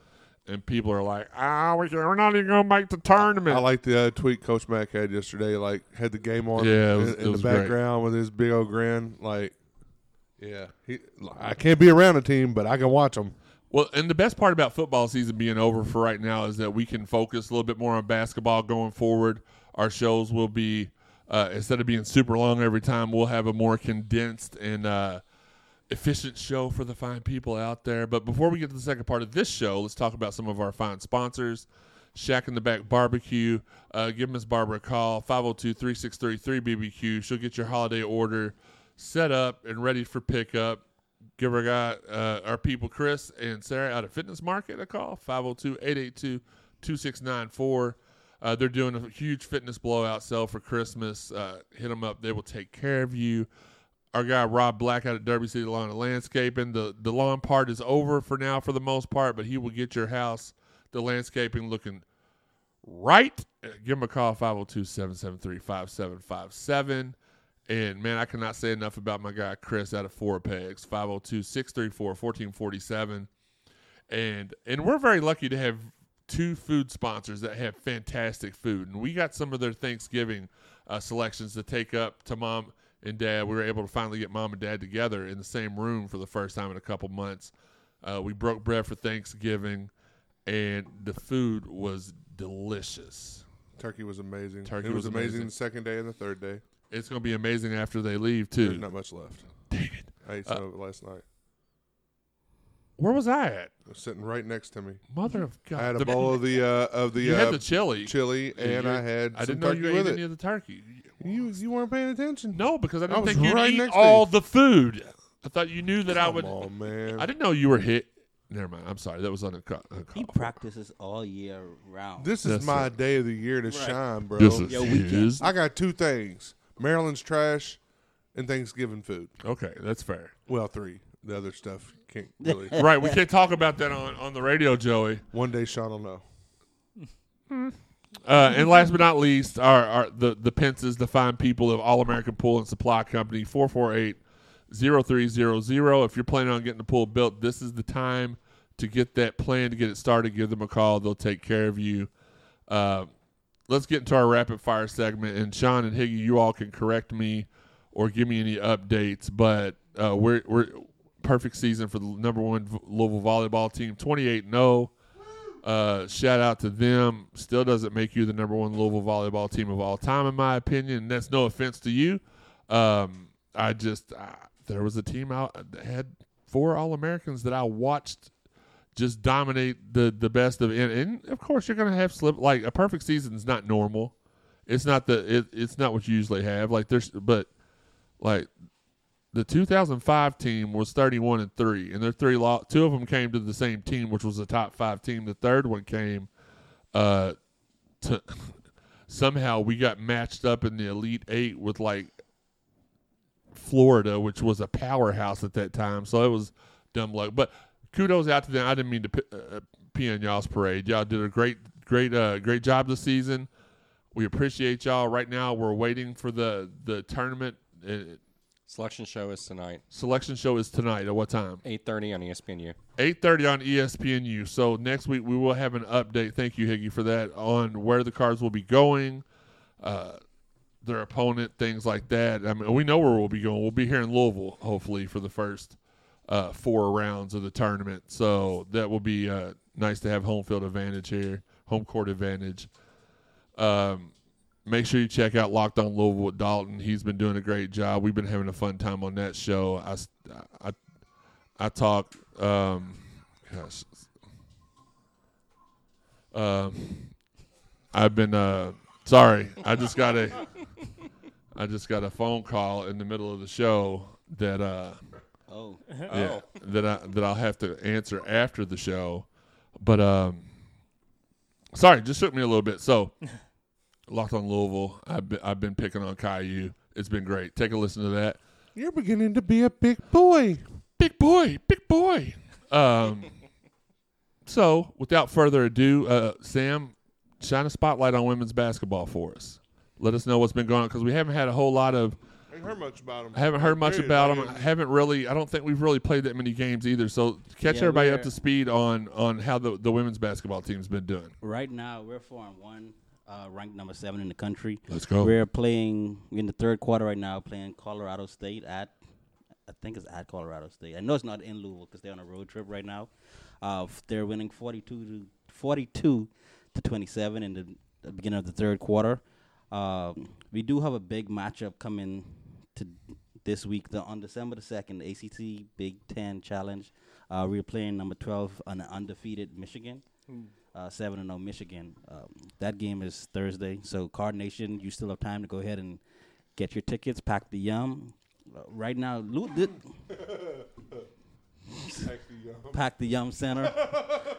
Speaker 3: and people are like, "Ah, we- we're not even gonna make the tournament."
Speaker 4: I like the uh, tweet Coach Mack had yesterday. Like had the game on
Speaker 3: Yeah, it was-
Speaker 4: in,
Speaker 3: it
Speaker 4: in the
Speaker 3: was great.
Speaker 4: background with his big old grin. Like, yeah, he. I can't be around a team, but I can watch them.
Speaker 3: Well, and the best part about football season being over for right now is that we can focus a little bit more on basketball going forward. Our shows will be uh, instead of being super long every time, we'll have a more condensed and uh, efficient show for the fine people out there. But before we get to the second part of this show, let's talk about some of our fine sponsors. Shack in the Back Barbecue. Uh, give Miss Barbara a call, 502 363 BBQ. She'll get your holiday order set up and ready for pickup. Give our guy, uh, our people, Chris and Sarah out of Fitness Market a call, 502 882 2694. Uh, They're doing a huge fitness blowout sale for Christmas. Uh, hit them up. They will take care of you. Our guy Rob Black out at Derby City Lawn and Landscaping. The the lawn part is over for now for the most part, but he will get your house, the landscaping looking right. Uh, Give him a call 502-773-5757. And man, I cannot say enough about my guy Chris out of Four Pegs, 502-634-1447. And and we're very lucky to have two food sponsors that have fantastic food. And we got some of their Thanksgiving uh, selections to take up to mom and dad. We were able to finally get mom and dad together in the same room for the first time in a couple months. Uh, we broke bread for Thanksgiving, and the food was delicious.
Speaker 4: Turkey was amazing.
Speaker 3: Turkey
Speaker 4: it was,
Speaker 3: was
Speaker 4: amazing,
Speaker 3: amazing.
Speaker 4: the second day and the third day.
Speaker 3: It's going to be amazing after they leave
Speaker 4: There's
Speaker 3: too.
Speaker 4: not much left.
Speaker 3: Dang it!
Speaker 4: I ate
Speaker 3: Uh,
Speaker 4: some of it last night.
Speaker 3: Where was I at?
Speaker 4: It was sitting right next to me.
Speaker 3: Mother of God!
Speaker 4: I had a
Speaker 3: The-
Speaker 4: bowl of the uh, of the
Speaker 3: You
Speaker 4: uh,
Speaker 3: had the chili,
Speaker 4: chili, and I had
Speaker 3: I didn't know you ate any of the turkey.
Speaker 4: You you weren't paying attention.
Speaker 3: No, because I didn't
Speaker 4: I was
Speaker 3: think you'd
Speaker 4: right
Speaker 3: eat
Speaker 4: next to
Speaker 3: all
Speaker 4: you.
Speaker 3: the food. I thought you knew that I
Speaker 4: Come
Speaker 3: would.
Speaker 4: on, man.
Speaker 3: I didn't know you were hit. Never mind. I'm sorry. That was uncalled.
Speaker 5: He practices all year round.
Speaker 4: This is
Speaker 3: Yes,
Speaker 4: my
Speaker 3: sir.
Speaker 4: day of the year to shine, bro.
Speaker 3: This is
Speaker 5: Yo, we
Speaker 3: his.
Speaker 4: I got two things: Maryland's trash and Thanksgiving food.
Speaker 3: Okay, that's fair.
Speaker 4: Well, three. The other stuff can't *laughs* really.
Speaker 3: right, we can't talk about that on, on the radio, Joey.
Speaker 4: One day, Sean will know. *laughs*
Speaker 3: Uh, and last but not least, our the the Pences, the fine people of All American Pool and Supply Company, 448-0300. If you're planning on getting the pool built, this is the time to get that plan to get it started. Give them a call; they'll take care of you. Uh, let's get into our rapid fire segment. And Sean and Higgy, you all can correct me or give me any updates. But uh, we're we're perfect season for the number one Louisville volleyball team, twenty eight zero. Uh, shout out to them. Still doesn't make you the number one Louisville volleyball team of all time, in my opinion. And that's no offense to you. Um, I just there was a team out that had four All Americans that I watched just dominate the the best of and, and of course you're gonna have slip like a perfect season is not normal. It's not the it, it's not what you usually have. Like there's but like the 2005 team was 31 and 3 and their three lo- two of them came to the same team which was the top 5 team the third one came uh to *laughs* somehow we got matched up in the elite 8 with like Florida which was a powerhouse at that time so it was dumb luck but kudos out to them. I didn't mean to p- uh, pee on y'all's parade. Y'all did a great, great, uh, great job this season. We appreciate y'all. Right now, we're waiting for the the tournament. Uh,
Speaker 6: Selection show is tonight,
Speaker 3: selection show is tonight. At what time?
Speaker 6: eight thirty on ESPNU.
Speaker 3: Eight thirty on ESPNU. So next week we will have an update. Thank you, Higgy, for that on where the cards will be going, uh, their opponent, things like that. I mean, we know where we'll be going. We'll be here in Louisville, hopefully, for the first uh, four rounds of the tournament. So that will be uh, nice to have home field advantage here, home court advantage. Um, make sure you check out Locked On Louisville with Dalton. He's been doing a great job. We've been having a fun time on that show. I, talk. Um, gosh, um, I've been uh, sorry. I just got a, *laughs* I just got a phone call in the middle of the show that uh,
Speaker 5: Oh,
Speaker 3: yeah, that I that I'll have to answer after the show. But um, sorry, just shook me a little bit. So, locked on Louisville. I've been, I've been picking on Caillou. It's been great. Take a listen to that.
Speaker 4: You're beginning to be a big boy.
Speaker 3: Big boy, big boy. Um, so without further ado, uh, Sam, shine a spotlight on women's basketball for us. Let us know what's been going on because we haven't had a whole lot of
Speaker 4: I ain't heard much about him.
Speaker 3: I haven't heard much
Speaker 4: Period,
Speaker 3: about them. I haven't really. I don't think we've really played that many games either. So catch
Speaker 5: Yeah,
Speaker 3: everybody up to speed on on how the the women's basketball team's been doing.
Speaker 5: right now we're four and one, uh, ranked number seven in the country.
Speaker 3: Let's go.
Speaker 5: We're playing we're in the third quarter right now, playing Colorado State at, I think it's at Colorado State. I know it's not in Louisville because they're on a road trip right now. Uh, they're winning 42 to 42 to 27 in the, the beginning of the third quarter. Um, we do have a big matchup coming to this week. The on December the second, the ACC Big Ten Challenge. Uh, we're playing number 12 on an undefeated Michigan uh, seven and zero Michigan. Um, that game is Thursday, so Card Nation, you still have time to go ahead and get your tickets. Pack the yum. Uh, right now, Lou did *laughs* pack the yum center.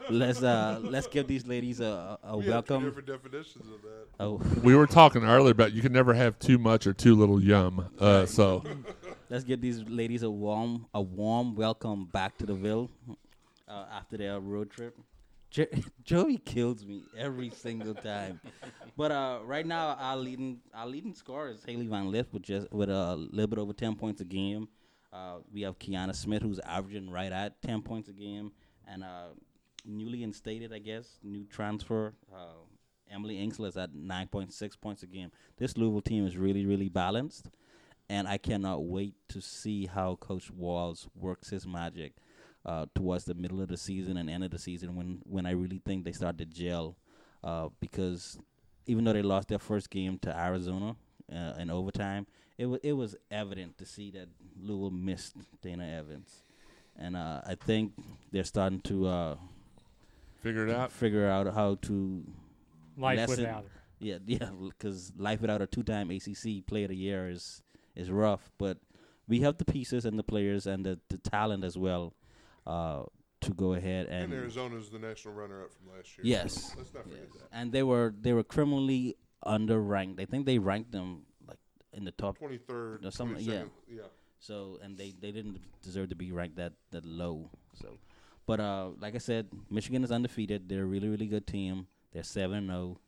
Speaker 5: let's uh let's give these ladies a, a, a
Speaker 4: We have two
Speaker 5: welcome.
Speaker 4: different definitions of that.
Speaker 5: Oh,
Speaker 3: We were talking earlier about you can never have too much or too little yum. Uh, so *laughs*
Speaker 5: let's give these ladies a warm a warm welcome back to the Ville uh, after their road trip. Jo- *laughs* Joey kills me every single time. But uh, right now, our leading our leading scorer is Hailey Van Lith with just with a little bit over ten points a game. Uh, we have Kiana Smith who's averaging right at ten points a game, and uh, newly instated, I guess, new transfer. Uh, Emily Engstler is at nine point six points a game. This Louisville team is really really balanced, and I cannot wait to see how Coach Walz works his magic uh, towards the middle of the season and end of the season when when I really think they start to gel. Uh, because even though they lost their first game to Arizona uh, in overtime, it was it was evident to see that Louisville missed Dana Evans, and uh, I think they're starting to uh,
Speaker 3: figure it out.
Speaker 5: figure out how to
Speaker 1: Life
Speaker 5: Lesson-
Speaker 1: without her.
Speaker 5: yeah, *laughs* yeah, because life without a two-time ACC Player of the Year is is rough. But we have the pieces and the players and the, the talent as well uh, to go ahead and
Speaker 4: And Arizona's the national runner-up from last year.
Speaker 5: yes,
Speaker 4: Let's not forget
Speaker 5: yes.
Speaker 4: that.
Speaker 5: and they were they were criminally underranked. I think they ranked them like in the top.
Speaker 4: Twenty third.
Speaker 5: Or something, yeah.
Speaker 4: Yeah.
Speaker 5: So and they, they didn't deserve to be ranked that that low. So, but uh, like I said, Michigan is undefeated. They're a really really good team. They're seven zero,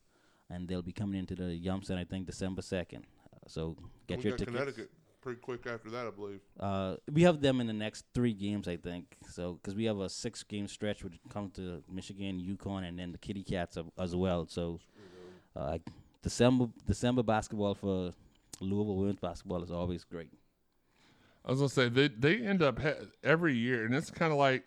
Speaker 5: and they'll be coming into the Yum Center I think December second. Uh, so get
Speaker 4: we
Speaker 5: your tickets.
Speaker 4: Connecticut pretty quick after that, I believe.
Speaker 5: Uh, we have them in the next three games, I think. So because we have a six game stretch, which comes to Michigan, UConn, and then the Kitty Cats as well. So uh, December December basketball for Louisville women's basketball is always great.
Speaker 3: I was gonna say they they end up ha- every year, and it's kind of like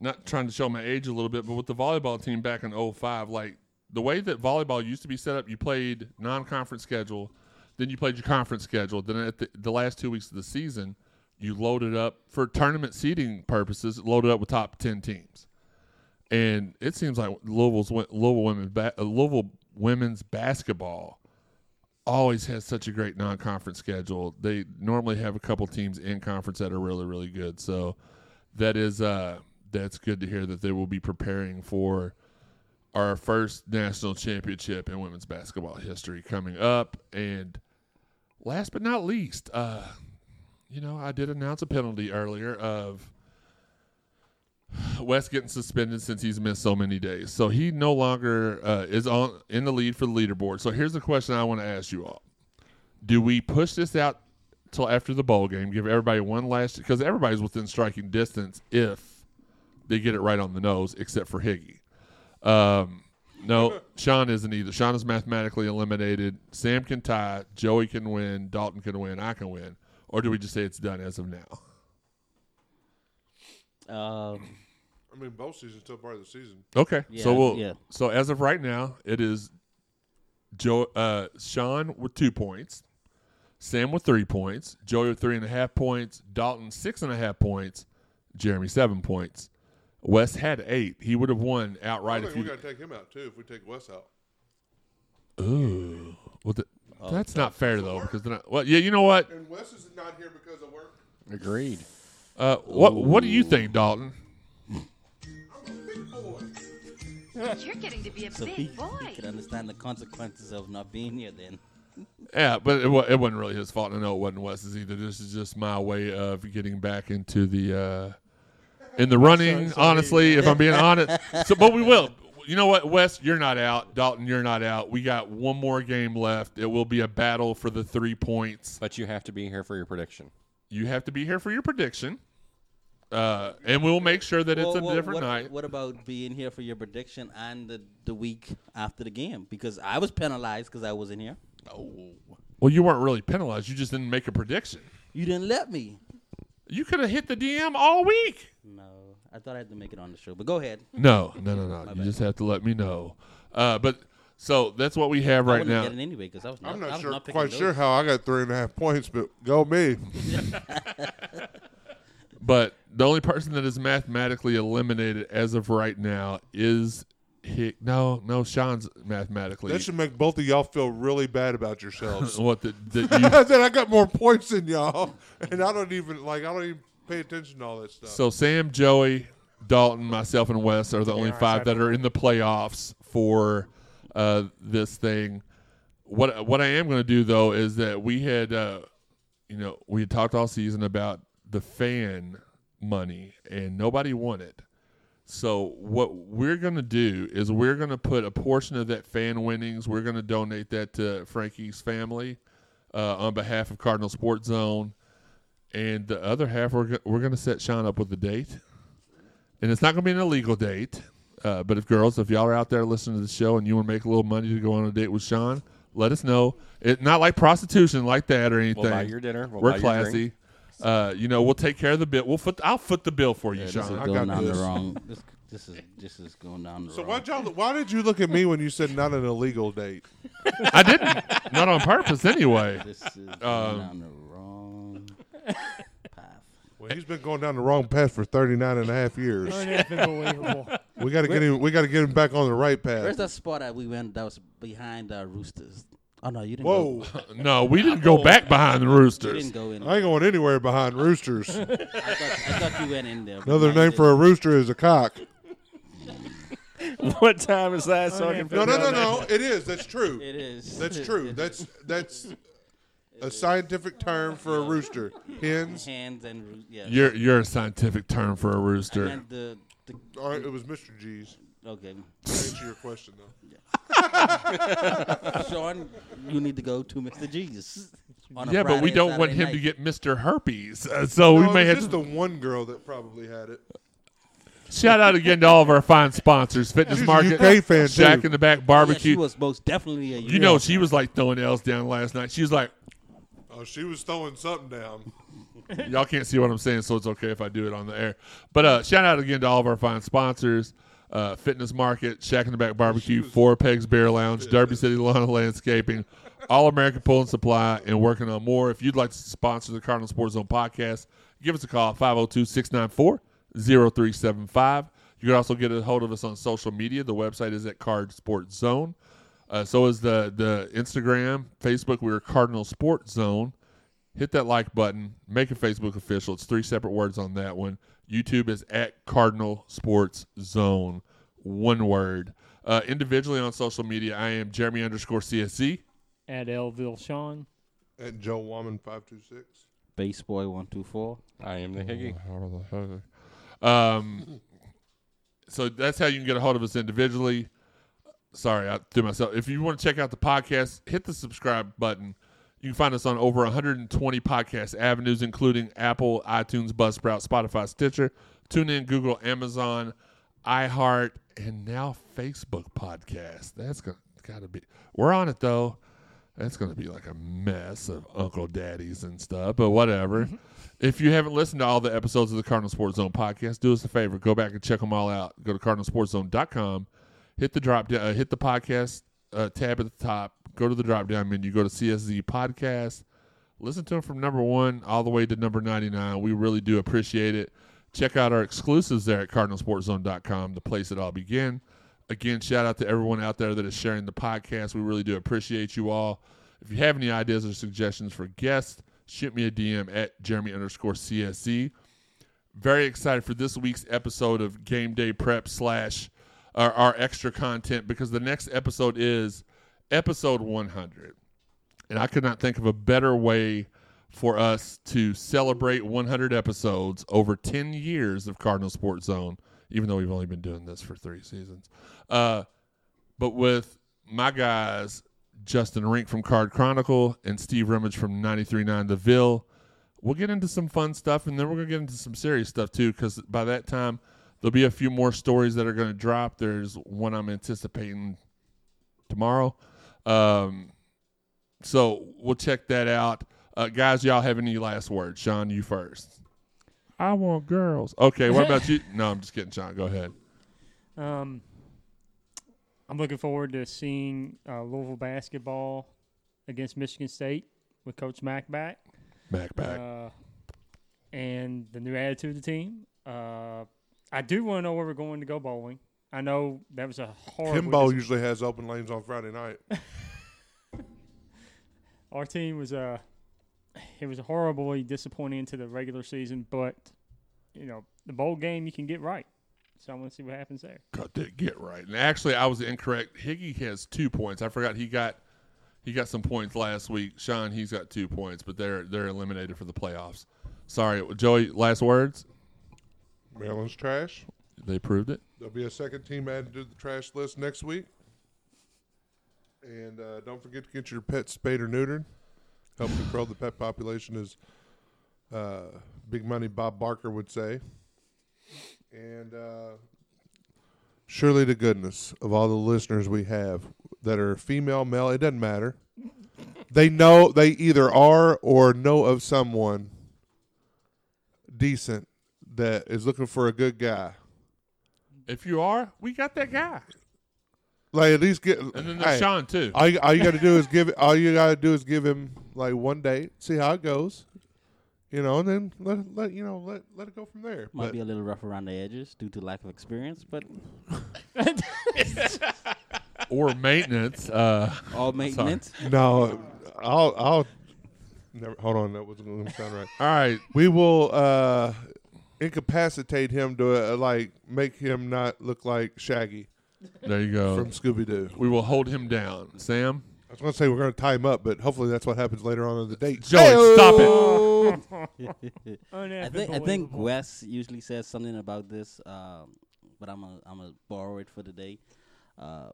Speaker 3: not trying to show my age a little bit, but with the volleyball team back in 05, like the way that volleyball used to be set up, you played non-conference schedule, then you played your conference schedule, then at the, the last two weeks of the season, you loaded up for tournament seeding purposes, loaded up with top ten teams, and it seems like Louisville's Louisville women's ba- uh, Louisville women's basketball always has such a great non-conference schedule. They normally have a couple teams in conference that are really really good. So that is uh that's good to hear that they will be preparing for our first national championship in women's basketball history coming up and last but not least, uh you know, I did announce a penalty earlier of Wes getting suspended since he's missed so many days. So he no longer uh, is on in the lead for the leaderboard. So here's the question I want to ask you all: Do we push this out till after the bowl game? Give everybody one last because everybody's within striking distance if they get it right on the nose, except for Higgy. Um, no, Shawn isn't either. Shawn is mathematically eliminated. Sam can tie. Joey can win. Dalton can win. I can win. Or do we just say it's done as of now?
Speaker 5: Um,
Speaker 4: I mean, both seasons still part of the season.
Speaker 3: Okay.
Speaker 5: Yeah,
Speaker 3: so we'll
Speaker 5: yeah.
Speaker 3: so as of right now, it is Joe uh Shawn with two points, Sam with three points, Joey with three and a half points, Dalton six and a half points, Jeremy seven points. Wes had eight. He would have won
Speaker 4: I
Speaker 3: outright
Speaker 4: think
Speaker 3: if
Speaker 4: we got to take him out too if we take Wes out.
Speaker 3: Ooh. Well, th- that's not fair though because then I, well yeah you know what
Speaker 4: And Wes is not here because of work.
Speaker 6: Agreed.
Speaker 3: uh what what do you think Dalton
Speaker 7: You're getting to be a
Speaker 5: so
Speaker 7: big
Speaker 5: he,
Speaker 7: boy.
Speaker 5: he could understand the consequences of not being here then.
Speaker 3: Yeah, but it, it wasn't really his fault. I know it wasn't Wes's either. This is just my way of getting back into the uh, in the running.
Speaker 1: So- so
Speaker 3: honestly, if I'm being honest, so but we will. You know what, Wes? You're not out. Dalton, you're not out. We got one more game left. It will be a battle for the three points.
Speaker 6: But you have to be here for your prediction.
Speaker 3: You have to be here for your prediction, uh, and we'll make sure that it's a
Speaker 5: well,
Speaker 3: different
Speaker 5: what,
Speaker 3: night.
Speaker 5: What about being here for your prediction and the, the week after the game? Because I was penalized because I wasn't here. Oh.
Speaker 3: Well, you weren't really penalized. You just didn't make a prediction.
Speaker 5: You didn't let me.
Speaker 3: You could have hit the DM all week.
Speaker 5: No, I thought I had to make it on the show. But go ahead.
Speaker 3: No, no, no, no. You
Speaker 5: bad.
Speaker 3: just have to let me know. Uh, but so that's what we have right
Speaker 5: wouldn't
Speaker 3: now.
Speaker 5: get it anyway because I was not.
Speaker 4: I'm
Speaker 5: I
Speaker 4: not
Speaker 5: was
Speaker 4: sure,
Speaker 5: not
Speaker 4: quite
Speaker 5: those.
Speaker 4: sure how I got three and a half points, but go me. *laughs*
Speaker 3: But the only person that is mathematically eliminated as of right now is Hick. No, no, Shawn's mathematically.
Speaker 4: That should make both of y'all feel really bad about yourselves. *laughs*
Speaker 3: what the, the *laughs* you,
Speaker 4: that I got more points than y'all, and I don't even like. I don't even pay attention to all that stuff.
Speaker 3: so Sam, Joey, Dalton, myself, and Wes are the only
Speaker 1: I
Speaker 3: five
Speaker 1: said
Speaker 3: that are in the playoffs for uh, this thing. What what I am going to do though is that we had, uh, you know, we had talked all season about the fan money, and nobody won it. So what we're going to do is we're going to put a portion of that fan winnings. We're going to donate that to Frankie's family uh, on behalf of Cardinal Sports Zone, and the other half we're go- we're going to set Shawn up with a date, and it's not going to be an illegal date. Uh, but if girls, if y'all are out there listening to the show and you want to make a little money to go on a date with Shawn, let us know. It not like prostitution like that or anything.
Speaker 6: We'll buy your dinner. We'll
Speaker 3: We're
Speaker 6: buy your
Speaker 3: classy.
Speaker 6: drink.
Speaker 3: Uh, you know, we'll take care of the bill. We'll foot. I'll foot the bill for you,
Speaker 5: Yeah, this
Speaker 3: Shawn.
Speaker 5: is
Speaker 4: I
Speaker 5: going
Speaker 4: got
Speaker 5: down
Speaker 4: this.
Speaker 5: the wrong. *laughs* This, this is this is going down the
Speaker 4: So
Speaker 5: wrong.
Speaker 4: why y'all? Why did you look at me when you said not an illegal date?
Speaker 3: I didn't. Not on purpose, anyway.
Speaker 5: This is going
Speaker 3: Um,
Speaker 5: down the wrong path.
Speaker 4: Well, he's been going down the wrong path for 39 and a half years.
Speaker 1: Unbelievable. *laughs*
Speaker 4: We got to get him. We got to get him back on the right path.
Speaker 5: Where's
Speaker 4: path.
Speaker 5: that spot that we went that was behind uh, Roosters? Oh no, you didn't.
Speaker 4: Whoa!
Speaker 5: Go. *laughs*
Speaker 3: No, we didn't go back behind the
Speaker 5: You
Speaker 3: Roosters.
Speaker 5: didn't go in.
Speaker 4: I ain't going anywhere behind roosters. *laughs*
Speaker 5: I thought, I thought you went in there.
Speaker 4: Another
Speaker 5: but no,
Speaker 4: name for a rooster is a cock.
Speaker 6: what time is that? So I can
Speaker 4: No, no, no, no. It is. That's true.
Speaker 5: It is.
Speaker 4: That's true. That's that's a scientific term for a rooster. Hens.
Speaker 5: hands and roo- yeah.
Speaker 3: You're you're a scientific term for a rooster.
Speaker 5: meant the, the
Speaker 4: All right, it was Mr. G's.
Speaker 5: okay.
Speaker 4: To answer your question though. *laughs*
Speaker 5: Shawn, you need to go to Mr. G's. on a
Speaker 3: Yeah, but we
Speaker 5: Friday
Speaker 3: don't
Speaker 5: and
Speaker 3: want
Speaker 5: Saturday
Speaker 3: him to
Speaker 5: night.
Speaker 3: get Mr. Herpes, uh, so
Speaker 4: No,
Speaker 3: we
Speaker 4: it
Speaker 3: may
Speaker 4: was
Speaker 3: have
Speaker 4: just
Speaker 3: to
Speaker 4: the one girl that probably had it.
Speaker 3: shout out again to all of our fine sponsors: Fitness
Speaker 4: She's a
Speaker 3: Market,
Speaker 4: UK fan,
Speaker 3: Shack
Speaker 4: too.
Speaker 3: in the Back
Speaker 5: Yeah, she
Speaker 3: Barbecue.
Speaker 5: was most definitely a
Speaker 3: you know, she was like throwing L's down last night. She was like,
Speaker 4: Oh, she was throwing something down. *laughs*
Speaker 3: Y'all can't see what I'm saying, so it's okay if I do it on the air. But uh, shout out again to all of our fine sponsors: uh, Fitness Market, Shack in the Back Barbecue, Four Pegs Beer Lounge, Derby City Lawn and Landscaping, All American Pool and Supply, and working on more. If you'd like to sponsor the Cardinal Sports Zone podcast, give us a call 502 694 0375. You can also get a hold of us on social media. The website is at Card Sports Zone. Uh, so is the the Instagram, Facebook. We're Cardinal Sports Zone. Hit that like button. Make it Facebook official. It's three separate words on that one. YouTube is at Cardinal Sports Zone. One word. Uh, individually on social media, I am Jeremy underscore CSZ.
Speaker 1: At Elville Shawn.
Speaker 4: At Joe Wahman five two six.
Speaker 5: Base boy one two four.
Speaker 6: I am the Higgy.
Speaker 3: Um, so that's how you can get a hold of us individually. Sorry, I threw myself. If you want to check out the podcast, hit the subscribe button. You can find us on over 120 podcast avenues, including Apple, iTunes, Buzzsprout, Spotify, Stitcher, TuneIn, Google, Amazon, iHeart, and now Facebook podcast. That's gonna gotta be. We're on it though. That's gonna be like a mess of Uncle Daddies and stuff, but whatever. Mm-hmm. if you haven't listened to all the episodes of the Cardinal Sports Zone podcast, do us a favor, go back and check them all out. Go to cardinalsportszone.com, hit the drop down, uh, hit the podcast uh, tab at the top, go to the drop down menu, go to CSZ podcast. Listen to them from number one all the way to number 99. We really do appreciate it. Check out our exclusives there at cardinalsportszone.com, the place it all began. Again, shout out to everyone out there that is sharing the podcast. We really do appreciate you all. If you have any ideas or suggestions for guests, shoot me a DM at Jeremy underscore CSZ. Very excited for this week's episode of Game Day Prep slash our, our extra content because the next episode is episode 100. And I could not think of a better way for us to celebrate 100 episodes over 10 years of Cardinal Sports Zone, even though we've only been doing this for three seasons. Uh, but with my guys, Justin Rink from Card Chronicle and Steve Rummage from 93.9 The Ville, we'll get into some fun stuff and then we're going to get into some serious stuff too because by that time, there'll be a few more stories that are going to drop. There's one I'm anticipating tomorrow. Um, so we'll check that out. Uh, guys, y'all have any last words? Shawn, you first. I want girls. Okay, what about *laughs* you? No, I'm just kidding, Shawn. Go ahead.
Speaker 1: Um, I'm looking forward to seeing uh, Louisville basketball against Michigan State with Coach Mack back.
Speaker 3: Back, back.
Speaker 1: Uh, and the new attitude of the team. Uh, I do want to know where we're going to go bowling. I know that was a horrible.
Speaker 4: Kimbo usually has open lanes on Friday night. *laughs*
Speaker 1: Our team was uh, it was horribly disappointing into the regular season, but you know the bowl game you can get right. So I want to see what happens there.
Speaker 3: Got that get right. And actually, I was incorrect. Higgy has two points. I forgot he got he got some points last week. Shawn, he's got two points, but they're they're eliminated for the playoffs. Sorry, Joey. Last words.
Speaker 4: Maryland's trash.
Speaker 3: They proved it.
Speaker 4: There'll be a second team added to the trash list next week. And uh, don't forget to get your pet spayed or neutered. Help control the pet population, as uh, Big Money Bob Barker would say. And uh, surely to goodness of all the listeners we have that are female, male, it doesn't matter. They know they either are or know of someone decent that is looking for a good guy.
Speaker 3: If you are, we got that guy,
Speaker 4: Like at least get
Speaker 3: and then
Speaker 4: hey,
Speaker 3: there's Shawn too.
Speaker 4: All you, all you got to do is give it. All you got to do is give him like one date, see how it goes, you know, and then let let you know let let it go from there.
Speaker 5: Might
Speaker 4: But
Speaker 5: be a little rough around the edges due to lack of experience, but *laughs*
Speaker 3: or maintenance. Uh,
Speaker 5: all maintenance.
Speaker 4: no, I'll I'll never hold on. That wasn't going to sound right.
Speaker 3: all right,
Speaker 4: We will uh incapacitate him to uh, like make him not look like Shaggy
Speaker 3: there you go.
Speaker 4: from Scooby Doo.
Speaker 3: we will hold him down. Sam,
Speaker 4: I was going to say we're going to tie him up, but hopefully that's what happens later on in the date.
Speaker 3: Joey, stop it. *laughs*
Speaker 5: I think I think Wes usually says something about this, um, but I'm a I'm a borrow it for the day. Uh,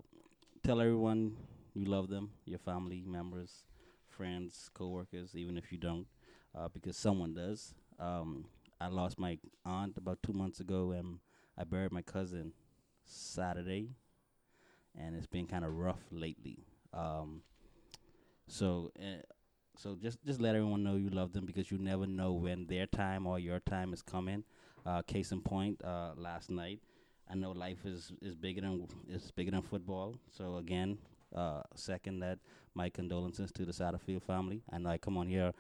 Speaker 5: tell everyone you love them, your family members, friends, coworkers, even if you don't, uh, because someone does. Um, I lost my aunt about two months ago, and I buried my cousin Saturday, and it's been kind of rough lately. Um, so. Uh, so just just let everyone know you love them because you never know when their time or your time is coming. Uh, case in point, uh, last night, I know life is, is bigger than is bigger than football. So again, uh, second that my condolences to the Satterfield family. I know I come on here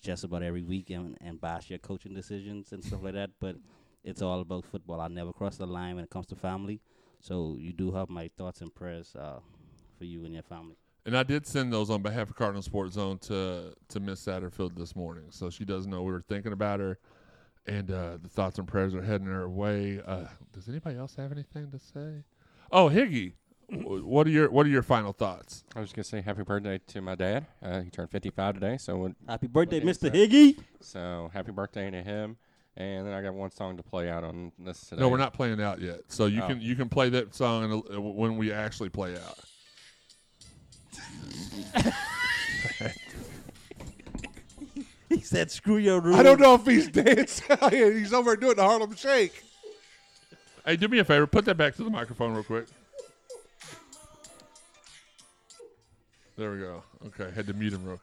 Speaker 5: just about every week and, bash your coaching decisions and stuff like that, but it's all about football. I never cross the line when it comes to family. So you do have my thoughts and prayers uh, for you and your family.
Speaker 3: And I did send those on behalf of Cardinal Sports Zone to to Miss Satterfield this morning, so she does know we were thinking about her, and uh, the thoughts and prayers are heading her way. Uh, does anybody else have anything to say? Oh, Higgy, what are your what are your final thoughts?
Speaker 6: I was gonna say happy birthday to my dad. Uh, he turned 55 today, so when-
Speaker 5: Happy birthday,
Speaker 6: What day is
Speaker 5: Mr. Higgy.
Speaker 6: so happy birthday to him. and then I got one song to play out on this today.
Speaker 3: No, we're not playing out yet. So you
Speaker 6: Oh.
Speaker 3: can you can play that song in a, when we actually play out.
Speaker 5: He said, "Screw your room."
Speaker 4: I don't know if he's dancing. *laughs* he's over doing the Harlem Shake.
Speaker 3: Hey, do me a favor. Put that back to the microphone real quick. There we go. Okay, had to mute him real.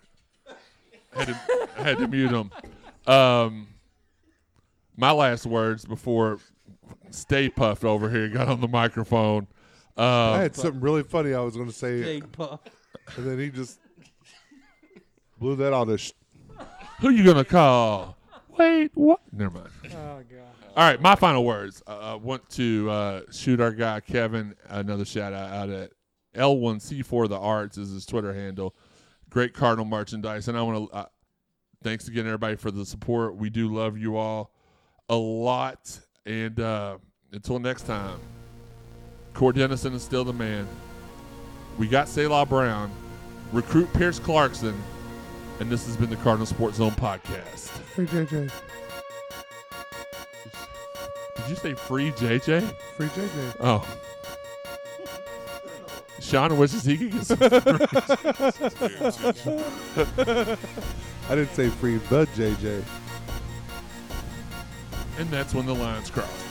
Speaker 3: Had to had to mute him. Um, my last words before Stay Puft over here got on the microphone.
Speaker 4: I
Speaker 3: Um,
Speaker 4: had something really funny I was going to say,
Speaker 5: Jake Puff.
Speaker 4: and then he just blew that on the. Sh-
Speaker 3: who you gonna call? Wait, what? Never mind.
Speaker 1: Oh god.
Speaker 3: All right, my final words. Uh, I want to uh, shoot our guy Kevin another shout out out at L1C4 The Arts is his Twitter handle. Great Cardinal merchandise, and I want to uh, thanks again everybody for the support. We do love you all a lot, and uh, until next time, Court Dennison is still the man. We got Selah Brown, recruit Pierce Clarkson, and this has been the Cardinal Sports Zone podcast.
Speaker 4: Free JJ.
Speaker 3: Did you say free JJ?
Speaker 4: Free JJ.
Speaker 3: Oh. Shawn wishes he could get some. *laughs*
Speaker 4: I didn't say free, but JJ.
Speaker 3: and that's when the lines cross.